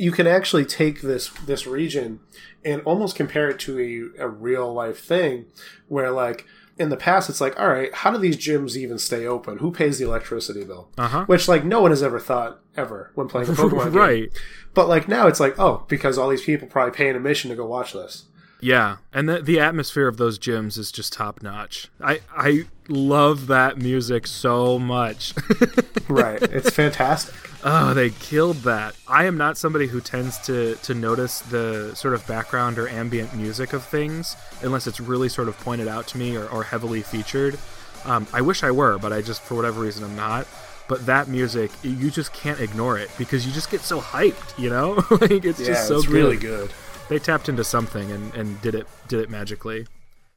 you can actually take this this region and almost compare it to a, a real life thing where like in the past it's like all right how do these gyms even stay open who pays the electricity bill uh-huh. which like no one has ever thought ever when playing a (laughs) pokemon right game. but like now it's like oh because all these people probably pay an admission to go watch this yeah and the, the atmosphere of those gyms is just top notch i i love that music so much (laughs) right it's fantastic Oh, they killed that. I am not somebody who tends to to notice the sort of background or ambient music of things unless it's really sort of pointed out to me or, or heavily featured. Um, I wish I were, but I just for whatever reason I'm not. But that music, you just can't ignore it because you just get so hyped, you know? (laughs) like it's yeah, just so good. it's good. really good. They tapped into something and, and did it did it magically.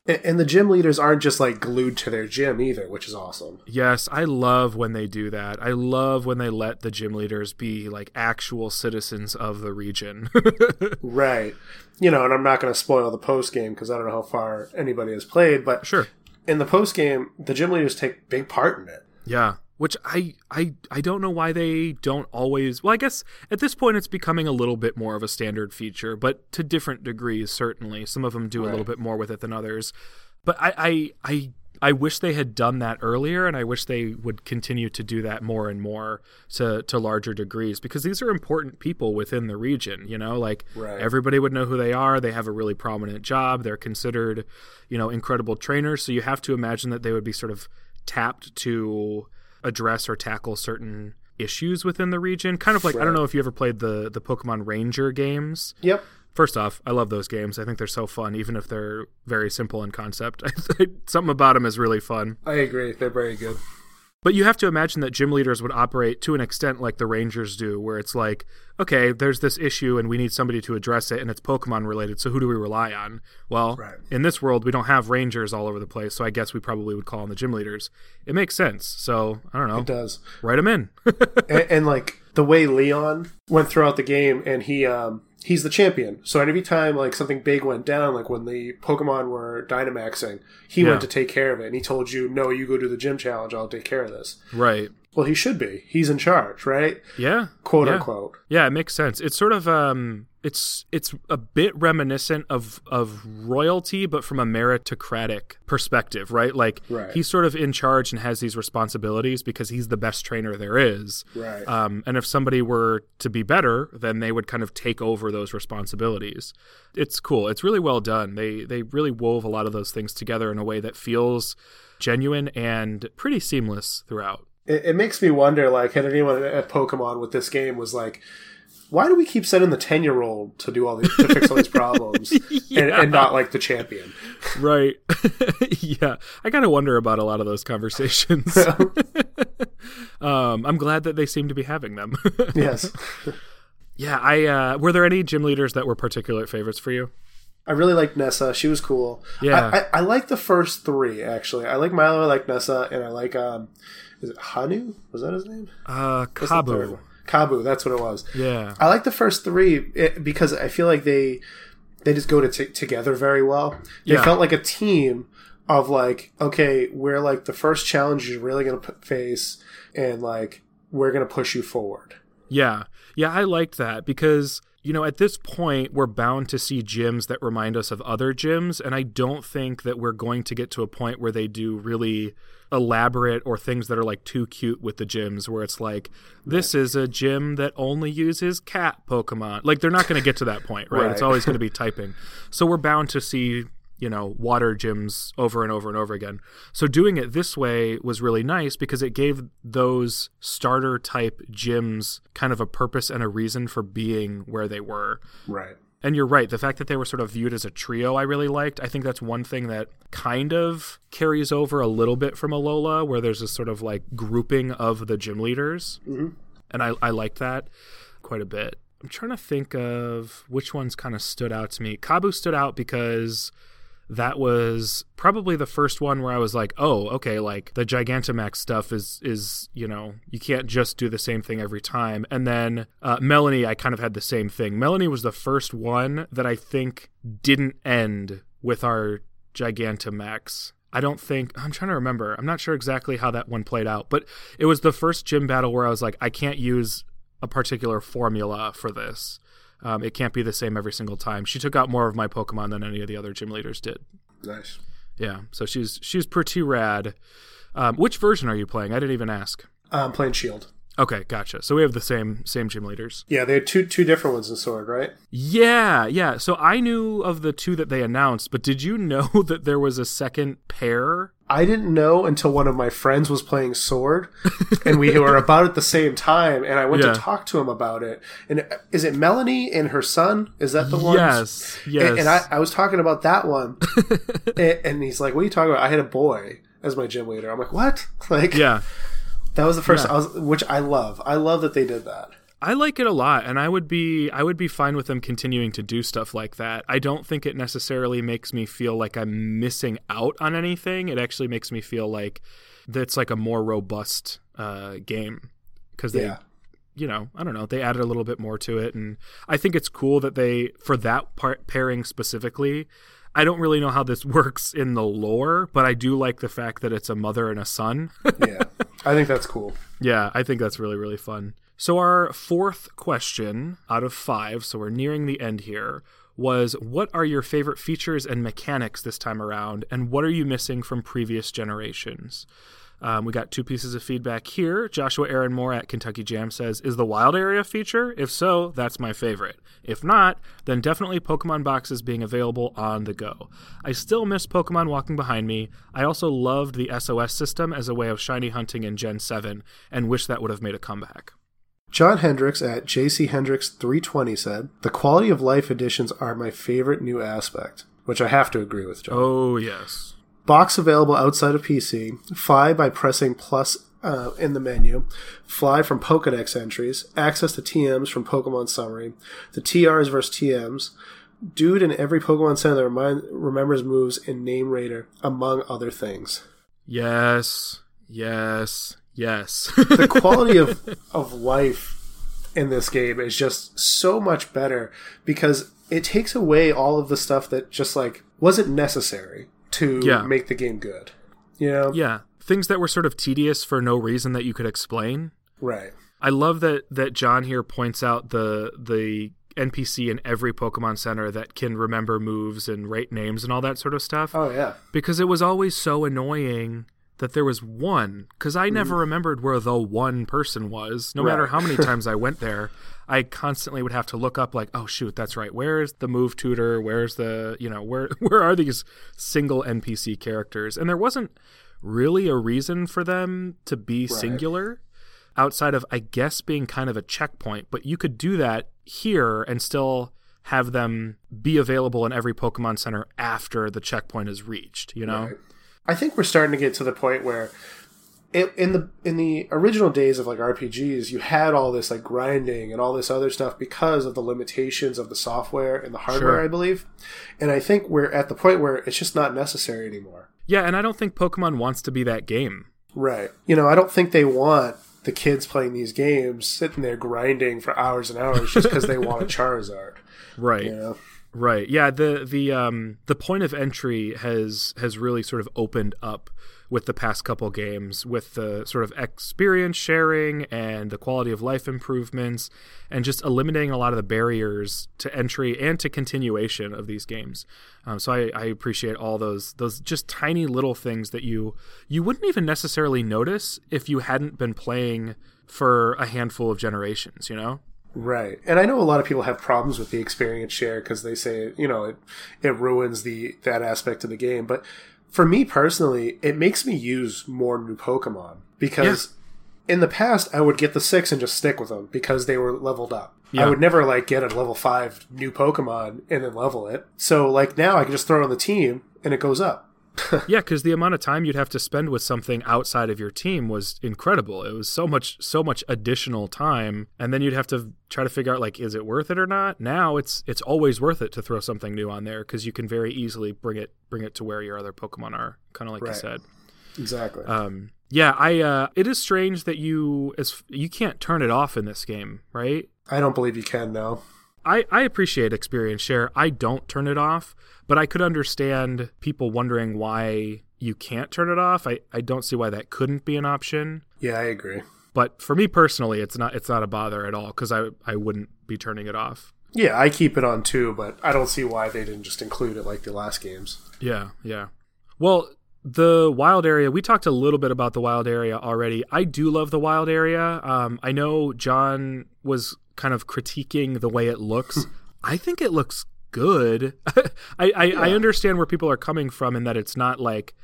And the gym leaders aren't just like glued to their gym either, which is awesome. Yes, I love when they do that. I love when they let the gym leaders be like actual citizens of the region. (laughs) right. You know, and I'm not going to spoil the post game because I don't know how far anybody has played, but sure. In the post game, the gym leaders take big part in it. Yeah which I I I don't know why they don't always. Well, I guess at this point it's becoming a little bit more of a standard feature, but to different degrees certainly. Some of them do right. a little bit more with it than others. But I I I I wish they had done that earlier, and I wish they would continue to do that more and more to to larger degrees because these are important people within the region. You know, like right. everybody would know who they are. They have a really prominent job. They're considered, you know, incredible trainers. So you have to imagine that they would be sort of tapped to address or tackle certain issues within the region. Kind of like I don't know if you ever played the the Pokemon Ranger games. Yep. First off, I love those games. I think they're so fun, even if they're very simple in concept. (laughs) Something about them is really fun. I agree. They're very good. But you have to imagine that gym leaders would operate to an extent like the Rangers do, where it's like, okay, there's this issue and we need somebody to address it, and it's Pokemon related, so who do we rely on? Well, Right. in this world, we don't have Rangers all over the place, so I guess we probably would call on the gym leaders. It makes sense. So, I don't know. It does. Write them in. (laughs) and, and like the way Leon went throughout the game, and he um he's the champion. So every time like something big went down, like when the Pokemon were Dynamaxing, he Yeah. went to take care of it, and he told you, "No, you go do the gym challenge. I'll take care of this." right. Well, he should be. He's in charge, right? Yeah. Quote Yeah. unquote. Yeah, it makes sense. It's sort of um it's it's a bit reminiscent of of royalty but from a meritocratic perspective, right? Like Right. he's sort of in charge and has these responsibilities because he's the best trainer there is. Right. Um and if somebody were to be better, then they would kind of take over those responsibilities. It's cool. It's really well done. They they really wove a lot of those things together in a way that feels genuine and pretty seamless throughout. It, it makes me wonder like had anyone at pokemon with this game was like why do we keep sending the 10 year old to do all these to fix all these (laughs) problems and, and not like the champion Right. (laughs) yeah. I kind of wonder about a lot of those conversations. (laughs) um, I'm glad that they seem to be having them. yes yeah. I uh, were there any gym leaders that were particular favorites for you? I really liked nessa she was cool Yeah. i, I, I like the first three actually i like milo i like nessa and i like um is it hanu was that his name Uh, What's the third Kabu. kabu that's what it was Yeah. I like the first three because I feel like they they just go to t- together very well. They Yeah. felt like a team of like, okay, we're like the first challenge you're really going to face, and like we're going to push you forward. Yeah. Yeah, I liked that because, you know, at this point, we're bound to see gyms that remind us of other gyms. And I don't think that we're going to get to a point where they do really elaborate or things that are like too cute with the gyms, where it's like, this is a gym that only uses cat Pokemon. Like, they're not going to get to that point, right? Right. It's always going to be typing. So we're bound to see you know, water gyms over and over and over again. So doing it this way was really nice because it gave those starter type gyms kind of a purpose and a reason for being where they were. Right. And you're right, the fact that they were sort of viewed as a trio I really liked. I think that's one thing that kind of carries over a little bit from Alola, where there's this sort of like grouping of the gym leaders. Mm-hmm. And I, I like that quite a bit. I'm trying to think of which ones kind of stood out to me. Kabu stood out because that was probably the first one where I was like, "Oh, okay, like the Gigantamax stuff is is, you know, you can't just do the same thing every time." And then uh, Melony, I kind of had the same thing. Melony was the first one that I think didn't end with our Gigantamax. I don't think I'm trying to remember. I'm not sure exactly how that one played out, but it was the first gym battle where I was like, I can't use a particular formula for this. Um, it can't be the same every single time. She took out more of my Pokemon than any of the other gym leaders did. Nice. Yeah, so she's she's pretty rad. Um, which version are you playing? I didn't even ask. Um, playing Shield. Okay, gotcha. So we have the same same gym leaders. Yeah, they had two two different ones in Sword, right? Yeah, yeah. So I knew of the two that they announced, but did you know (laughs) that there was a second pair? I didn't know until one of my friends was playing Sword, and we were about at the same time. And I went Yeah. to talk to him about it. And is it Melony and her son? Is that the one? Yes, yes. And, and I, I was talking about that one, (laughs) and, and he's like, "What are you talking about?" I had a boy as my gym leader. I'm like, "What?" (laughs) Like, yeah. that was the first. Yeah. I was, which I love. I love that they did that. I like it a lot and I would be I would be fine with them continuing to do stuff like that. I don't think it necessarily makes me feel like I'm missing out on anything. It actually makes me feel like that's like a more robust uh, game because they Yeah. you know, I don't know, they added a little bit more to it and I think it's cool that they for that part pairing specifically I don't really know how this (laughs) works in the lore, but I do like the fact that it's a mother and a son. (laughs) Yeah, I think that's cool. Yeah, I think that's really, really fun. So, our fourth question out of five, so we're nearing the end here, was what are your favorite features and mechanics this time around, and what are you missing from previous generations? Um, we got two pieces of feedback here. Joshua Aaron Moore at Kentucky Jam says, Is the wild area feature? If so, that's my favorite. If not, then definitely Pokemon boxes being available on the go. I still miss Pokemon walking behind me. I also loved the SOS system as a way of shiny hunting in Gen 7 and wish that would have made a comeback. John Hendricks at JC Hendricks 320 said, The quality of life editions are my favorite new aspect, which I have to agree with, John. Oh, yes. Box available outside of PC. Fly by pressing plus uh, in the menu. Fly from Pokedex entries. Access to TMs from Pokemon Summary. The TRs versus TMs. Dude in every Pokemon Center that remind, remembers moves in Name Rater, among other things. Yes. Yes. Yes. the (laughs) quality of, of life in this game is just so much better because it takes away all of the stuff that just like wasn't necessary to Yeah. make the game good. You know? yeah. Things that were sort of tedious for no reason that you could explain. Right. I love that that John here points out the the NPC in every Pokemon Center that can remember moves and rate names and all that sort of stuff. Oh yeah. Because it was always so annoying that there was one. Because I never mm. remembered where the one person was. No matter how many (laughs) times I went there, I constantly would have to look up like, oh shoot, that's right. Where's the move tutor? Where's the you know where (laughs) where are these single NPC characters? And there wasn't really a reason for them to be singular outside of I guess being kind of a checkpoint, but you could do that here and still have them be available in every Pokemon Center after the checkpoint is reached, you know? Right. I think we're starting to get to the point where it, in the in the original days of like RPGs, you had all this like grinding and all this other stuff because of the limitations of the software and the hardware, Sure. I believe. And I think we're at the point where it's just not necessary anymore. Yeah, and I don't think Pokemon wants to be that game. Right. You know, I don't think they want the kids playing these games sitting there grinding for hours and hours just because they want a (laughs) Charizard. Right. You know? Right. Yeah, the the um the point of entry has has really sort of opened up with the past couple games with the sort of experience sharing and the quality of life improvements and just eliminating a lot of the barriers to entry and to continuation of these games. Um, so I, I appreciate all those those just tiny little things that you you wouldn't even necessarily notice if you hadn't been playing for a handful of generations, you know? Right. And I know a lot of people have problems with the experience share because they say, you know, it it ruins the that aspect of the game, but for me personally, it makes me use more new Pokemon because in the past I would get the 6 and just stick with them because they were leveled up. Yeah. I would never like get a level 5 new Pokemon and then level it. So like now I can just throw it on the team and it goes up. (laughs) Yeah, because the amount of time you'd have to spend with something outside of your team was incredible. It was so much, so much additional time, and then you'd have to try to figure out like, is it worth it or not? Now it's it's always worth it to throw something new on there because you can very easily bring it bring it to where your other Pokemon are, kind of like you said. Exactly. Um, yeah, I. Uh, it is strange that you as you can't turn it off in this game, right? I don't believe you can now. I, I appreciate experience share. I don't turn it off, but I could understand people wondering why you can't turn it off. I, I don't see why that couldn't be an option. Yeah, I agree. But for me personally, it's not it's not a bother at all because I I wouldn't be turning it off. Yeah, I keep it on too, but I don't see why they didn't just include it like the last games. Yeah, yeah. Well, the wild area. We talked a little bit about the wild area already. I do love the wild area. Um, I know John was kind of critiquing the way it looks. (laughs) I think it looks good. (laughs) I I, I understand where people are coming from in that it's not like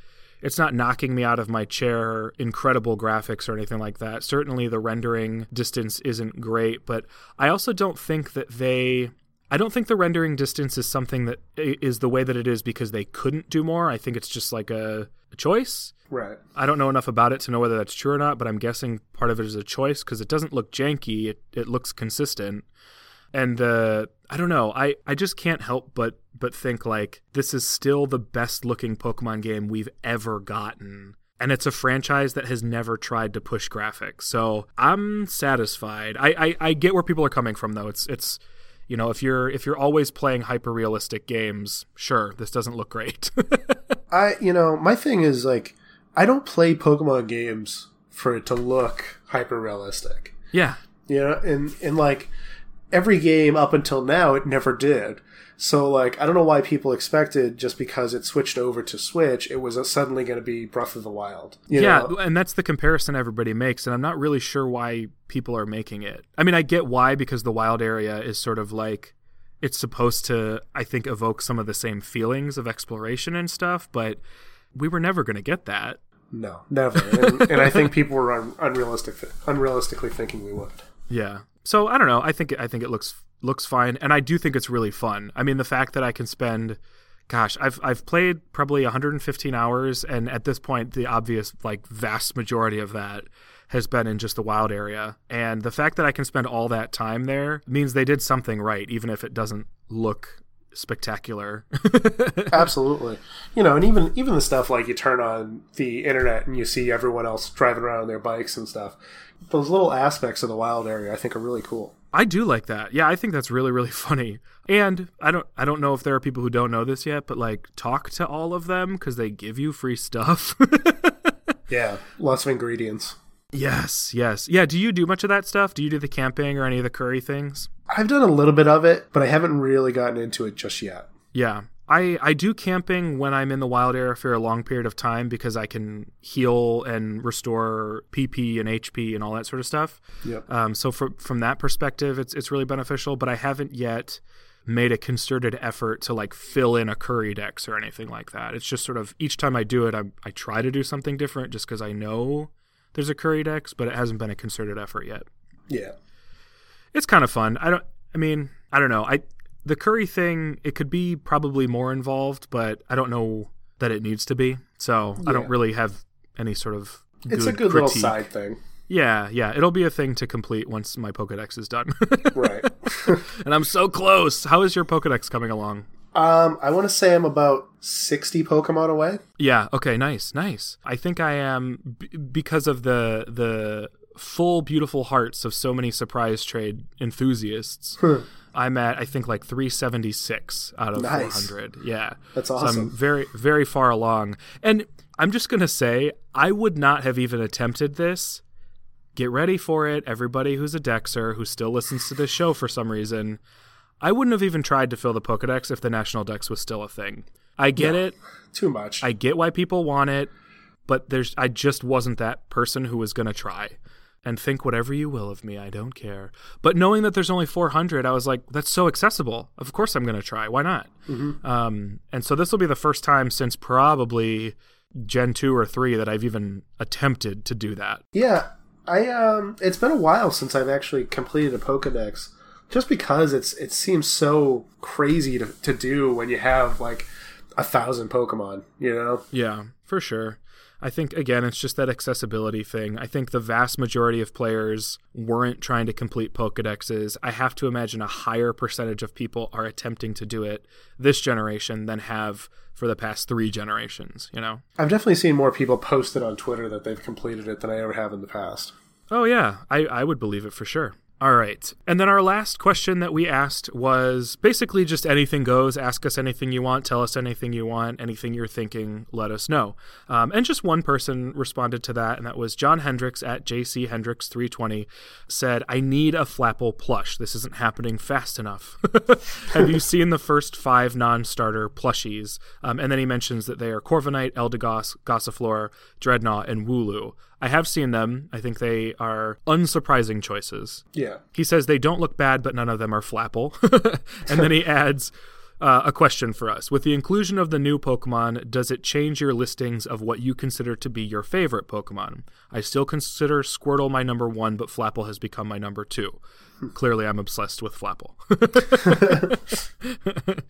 it's not knocking me out of my chair incredible graphics or anything like that certainly the rendering distance isn't great but i also don't think that they i don't think the rendering distance is something that is the way that it is because they couldn't do more i think it's just like a, a choice Right. I don't know enough about it to know whether that's true or not, but I'm guessing part of it is a choice because it doesn't look janky. It, it looks consistent. And uh, I don't know. I, I just can't help but but think like this is still the best looking Pokemon game we've ever gotten. And it's a franchise that has never tried to push graphics. So I'm satisfied. I, I, I get where people are coming from though. It's it's you know, if you're if you're always playing hyper realistic games, sure, this doesn't look great. (laughs) I, you know, my thing is like, I don't play Pokemon games for it to look hyper realistic. yeah. You know, and and like, every game up until now it never did. So like I don't know why people expected just because it switched over to Switch, it was uh, suddenly going to be Breath of the Wild. you yeah, know? and that's the comparison everybody makes, and I'm not really sure why people are making it. I mean, I get why because the wild area is sort of like it's supposed to, I think, evoke some of the same feelings of exploration and stuff, but we were never going to get that. No, never. And, and I think people were un- unrealistic, unrealistically thinking we would. (laughs) Yeah. So I don't know. I think I think it looks looks fine, and I do think it's really fun. I mean, the fact that I can spend, gosh, I've I've played probably 115 hours, and at this point, the obvious like vast majority of that has been in just the wild area, and the fact that I can spend all that time there means they did something right, even if it doesn't look spectacular. (laughs) Absolutely. You know, and even even the stuff like you turn on the internet and you see everyone else driving around on their bikes and stuff. Those little aspects of the wild area I think are really cool. I do like that. Yeah, I think that's really really (laughs) funny. And I don't I don't know if there are people who don't know this yet, but like talk to all of them cuz they give you free stuff. (laughs) Yeah. Lots of ingredients. yes, yes. Yeah, do you do much of that stuff? Do you do the camping or any of the curry things? I've done a little bit of it, but I haven't really gotten into it just yet. Yeah. I, I do camping when I'm in the wild area for a long period of time because I can heal and restore PP and HP and all that sort of stuff. Yep. Um, so from from that perspective, it's it's really beneficial. But I haven't yet made a concerted effort to like fill in a curry dex or anything like that. It's just sort of each time I do it, I I try to do something different just because I know there's a curry dex, but it hasn't been a concerted effort yet. Yeah. It's kind of fun. I don't. I mean, I don't know. I the curry thing. It could be probably more involved, but I don't know that it needs to be. So I don't really have any sort of. It's a good little side thing. Yeah, yeah. It'll be a thing to complete once my Pokedex is done. (laughs) Right. (laughs) and I'm so close. How is your Pokedex coming along? um, I want to say I'm about 60 Pokemon away. Yeah. Okay. Nice. Nice. I think I am b- because of the the full beautiful hearts of so many surprise trade enthusiasts. I'm at I think like 376 out of Nice. 400. Yeah. That's So I'm very very far along. And I'm just going to say I would not have even attempted this. Get ready for it everybody who's a Dexer who still listens to this show for some reason. I wouldn't have even tried to fill the Pokedex if the National Dex was still a thing. I get it. Too much. I get why people want it, but there's I just wasn't that person who was going to try. And think whatever you will of me, I don't care. But knowing that there's only 400, I was like, that's so accessible. Of course I'm going to try. Why not? Um, and so this will be the first time since probably Gen 2 or 3 that I've even attempted to do that. Yeah, I um, it's been a while since I've actually completed a Pokedex, just because it's it seems so crazy to, to do when you have like a thousand Pokemon. You know, Yeah, for sure. I think again it's just that accessibility thing. I think the vast majority of players weren't trying to complete Pokédexes. I have to imagine a higher percentage of people are attempting to do it this generation than have for the past 3 generations, you know. I've definitely seen more people post it on Twitter that they've completed it than I ever have in the past. Oh yeah, I I would believe it for sure. All right. And then our last question that we asked was basically just anything goes. Ask us anything you want. Tell us anything you want. Anything you're thinking, let us know. Um, and just one person responded to that, and that was John Hendricks at JC Hendricks320 said, I need a Flapple plush. This isn't happening fast enough. (laughs) Have you seen the first five non starter plushies? Um, and then he mentions that they are Corviknight, Eldegoss, Gossifleur, Drednaw, and Wooloo. I have seen them. I think they are unsurprising choices. Yeah, He says they don't look bad, but none of them are Flapple. (laughs) and then he adds uh, a question for us. With the inclusion of the new Pokemon, does it change your listings of what you consider to be your favorite Pokemon? I still consider Squirtle my number one, but Flapple has become my number two. Clearly, I'm obsessed with Flapple. (laughs)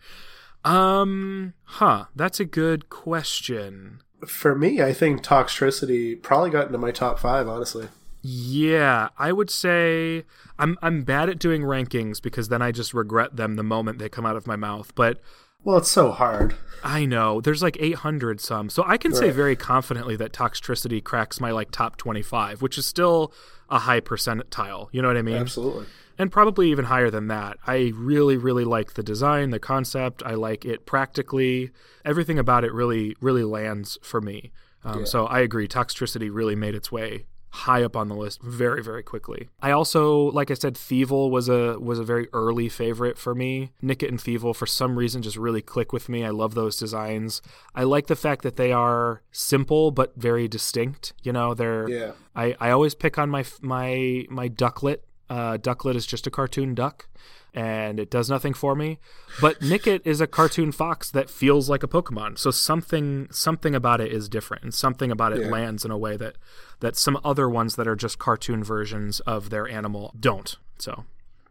(laughs) um, huh. That's a good question. For me, I think Toxtricity probably got into my top five. Honestly, Yeah, I would say I'm I'm bad at doing rankings because then I just regret them the moment they come out of my mouth. But well, it's so hard. I know there's like 800 some, so I can say very confidently that Toxtricity cracks my like top 25, which is still a high percentile. You know what I mean? Absolutely. And probably even higher than that. I really, really like the design, the concept. I like it practically. Everything about it really, really lands for me. Um, So I agree. Toxtricity really made its way high up on the list very very quickly. I also like I said Thievul was a was a very early favorite for me. Nickit and Thievul for some reason just really click with me. I love those designs. I like the fact that they are simple but very distinct. You know, they're Yeah. I, I always pick on my my my Ducklett. Uh, Ducklett is just a cartoon duck, and it does nothing for me. But Nickit is a cartoon fox that feels like a Pokemon. So something something about it is different, and something about it Yeah. lands in a way that that some other ones that are just cartoon versions of their animal don't. So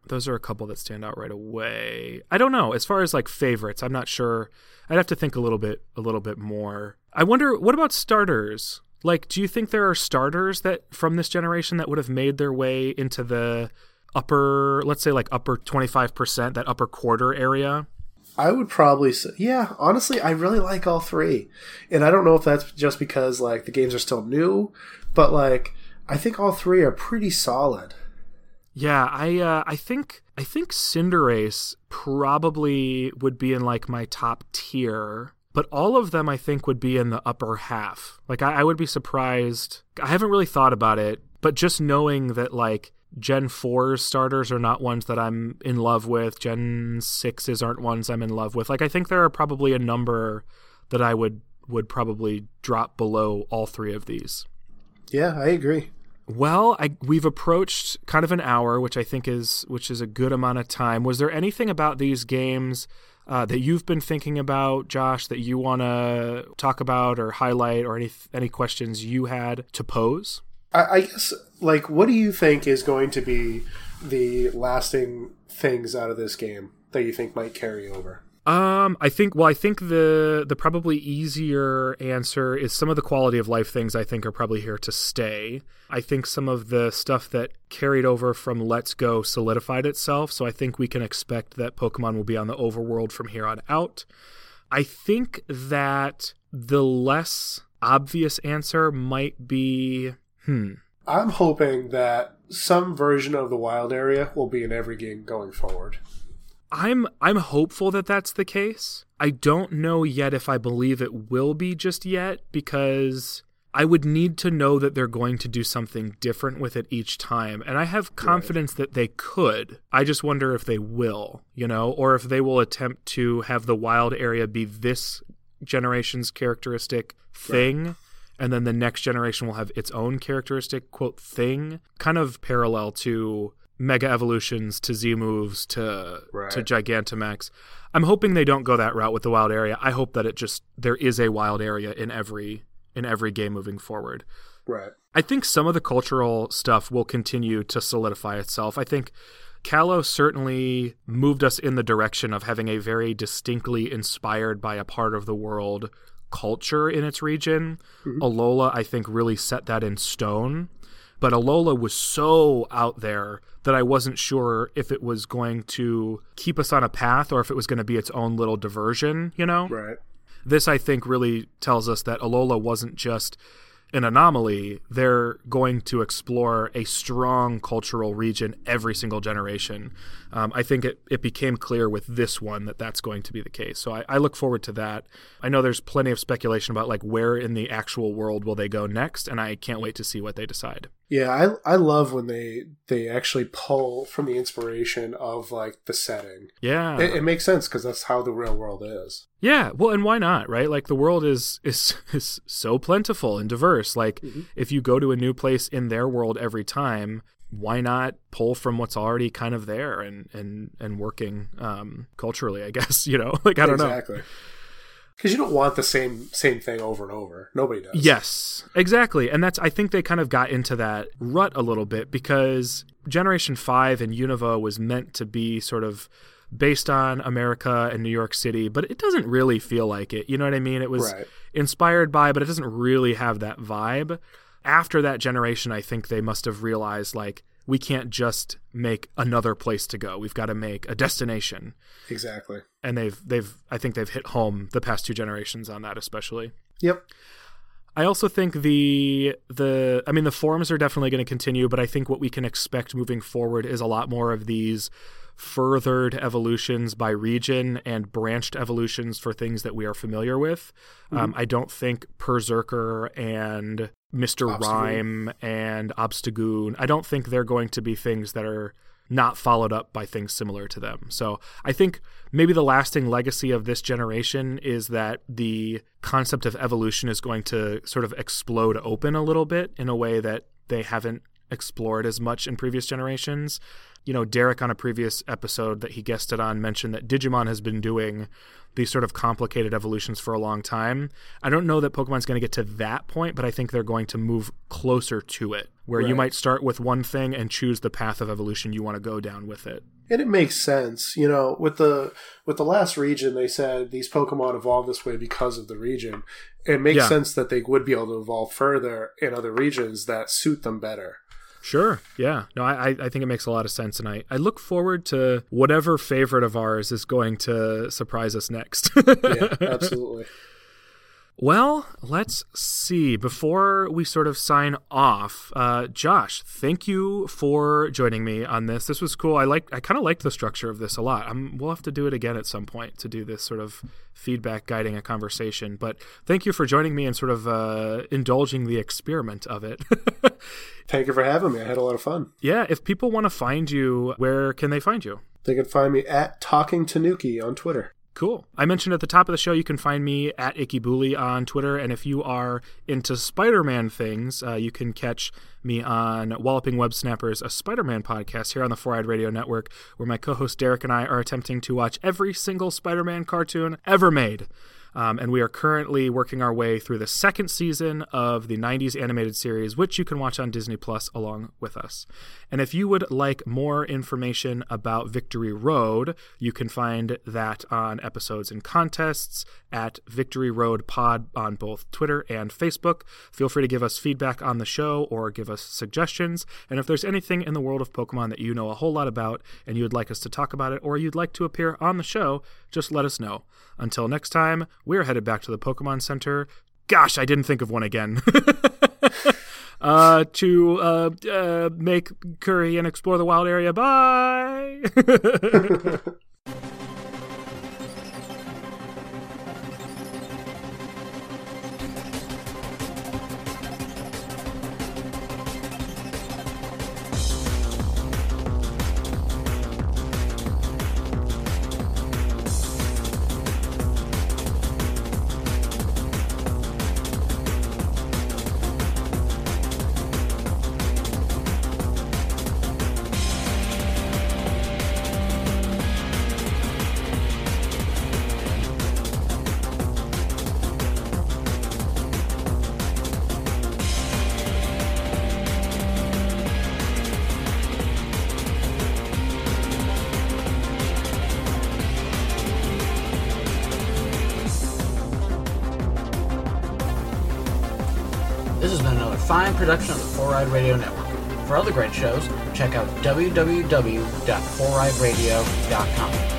those are a couple that stand out right away. I don't know. As far as like favorites, I'm not sure. I'd have to think a little bit a little bit more. I wonder what about starters? Like do you think there are starters that from this generation that would have made their way into the upper let's say like upper 25%, that upper quarter area? I would probably say, yeah, honestly, I really like all three. And I don't know if that's just because, like, the games are still new, but, like, I think all three are pretty solid. Yeah, I uh, I think I think Cinderace probably would be in like my top tier, but all of them I think would be in the upper half. Like I, I would be surprised. I haven't really thought about it, but just knowing that like Gen 4's starters are not ones that I'm in love with, Gen 6's aren't ones I'm in love with. Like I think there are probably a number that I would would probably drop below all three of these. Yeah, I agree. Well, I, we've approached kind of an hour, which I think is which is a good amount of time. Was there anything about these games uh, that you've been thinking about, Josh, that you want to talk about or highlight, or any any questions you had to pose? I, I guess, like, what do you think is going to be the lasting things out of this game that you think might carry over? Um, I think. Well, I think the the probably easier answer is some of the quality of life things. I think are probably here to stay. I think some of the stuff that carried over from Let's Go solidified itself. So I think we can expect that Pokemon will be on the overworld from here on out. I think that the less obvious answer might be, hmm, I'm hoping that some version of the wild area will be in every game going forward. I'm I'm hopeful that that's the case. I don't know yet if I believe it will be just yet because I would need to know that they're going to do something different with it each time and I have confidence that they could. I just wonder if they will, you know, or if they will attempt to have the wild area be this generation's characteristic thing and then the next generation will have its own characteristic quote thing kind of parallel to mega evolutions to z moves to Right. to gigantamax i'm hoping they don't go that route with the wild area i hope that it just there is a wild area in every in every game moving forward Right. I think some of the cultural stuff will continue to solidify itself. I think Kalos certainly moved us in the direction of having a very distinctly inspired by a part of the world culture in its region. Mm-hmm. Alola, I think, really set that in stone. But Alola was so out there that I wasn't sure if it was going to keep us on a path or if it was going to be its own little diversion, you know? Right. this I think really tells us that Alola wasn't just an anomaly. They're going to explore a strong cultural region every single generation. Um, I think it, it became clear with this one that that's going to be the case. So I, I look forward to that. I know there's plenty of speculation about like where in the actual world will they go next, and I can't wait to see what they decide. Yeah, I I love when they they actually pull from the inspiration of like the setting. Yeah, It, it makes sense because that's how the real world is. Yeah, well, and why not, right? Like the world is is (laughs) is so plentiful and diverse. Like if you go to a new place in their world every time, why not pull from what's already kind of there and and and working um, culturally? I guess (laughs) you know, like I don't know. exactly. Because you don't want the same same thing over and over. Nobody does. Yes, exactly. And that's I think they kind of got into that rut a little bit because Generation 5 and Unova was meant to be sort of based on America and New York City, but it doesn't really feel like it. You know what I mean? It was Right. inspired by, but it doesn't really have that vibe. After that generation, I think they must have realized like we can't just make another place to go. We've got to make a destination. Exactly. And they've they've I think they've hit home the past two generations on that especially. Yep. I also think the the I mean the forums are definitely going to continue, but I think what we can expect moving forward is a lot more of these furthered evolutions by region and branched evolutions for things that we are familiar with. Mm-hmm. Um, I don't think Perrserker and Mr. Obstagoon. Rime and Obstagoon, I don't think they're going to be things that are not followed up by things similar to them. So I think maybe the lasting legacy of this generation is that the concept of evolution is going to sort of explode open a little bit in a way that they haven't explored as much in previous generations. You know, Derek on a previous episode that he guested on mentioned that Digimon has been doing these sort of complicated evolutions for a long time. I don't know that Pokemon's going to get to that point, but I think they're going to move closer to it, where right. you might start with one thing and choose the path of evolution you want to go down with it. And it makes sense, you know, with the with the last region, they said these Pokemon evolved this way because of the region. It makes yeah. sense that they would be able to evolve further in other regions that suit them better. Sure. Yeah. No, I, I think it makes a lot of sense. And I, I look forward to whatever favorite of ours is going to surprise us next. (laughs) yeah, absolutely. Well, let's see. Before we sort of sign off, uh, Josh, thank you for joining me on this. This was cool. I like. I kind of liked the structure of this a lot. I'm, we'll have to do it again at some point to do this sort of feedback guiding a conversation. But thank you for joining me and sort of uh, indulging the experiment of it. (laughs) thank you for having me. I had a lot of fun. Yeah. If people want to find you, where can they find you? They can find me at Talking Tanuki on Twitter. Cool. I mentioned at the top of the show you can find me at Ikibuli on Twitter, and if you are into Spider-Man things, uh, you can catch me on Walloping Web Snappers, a Spider-Man podcast here on the Four Eyed Radio Network, where my co-host Derek and I are attempting to watch every single Spider-Man cartoon ever made. Um, and we are currently working our way through the second season of the 90s animated series, which you can watch on Disney Plus along with us. And if you would like more information about Victory Road, you can find that on episodes and contests at Victory Road Pod on both Twitter and Facebook. Feel free to give us feedback on the show or give us suggestions. And if there's anything in the world of Pokemon that you know a whole lot about and you would like us to talk about it or you'd like to appear on the show, just let us know. Until next time, we're headed back to the Pokemon Center. Gosh, I didn't think of one again. (laughs) uh, to uh, uh, make curry and explore the wild area. Bye. (laughs) other great shows, check out www.foureyedradio.com.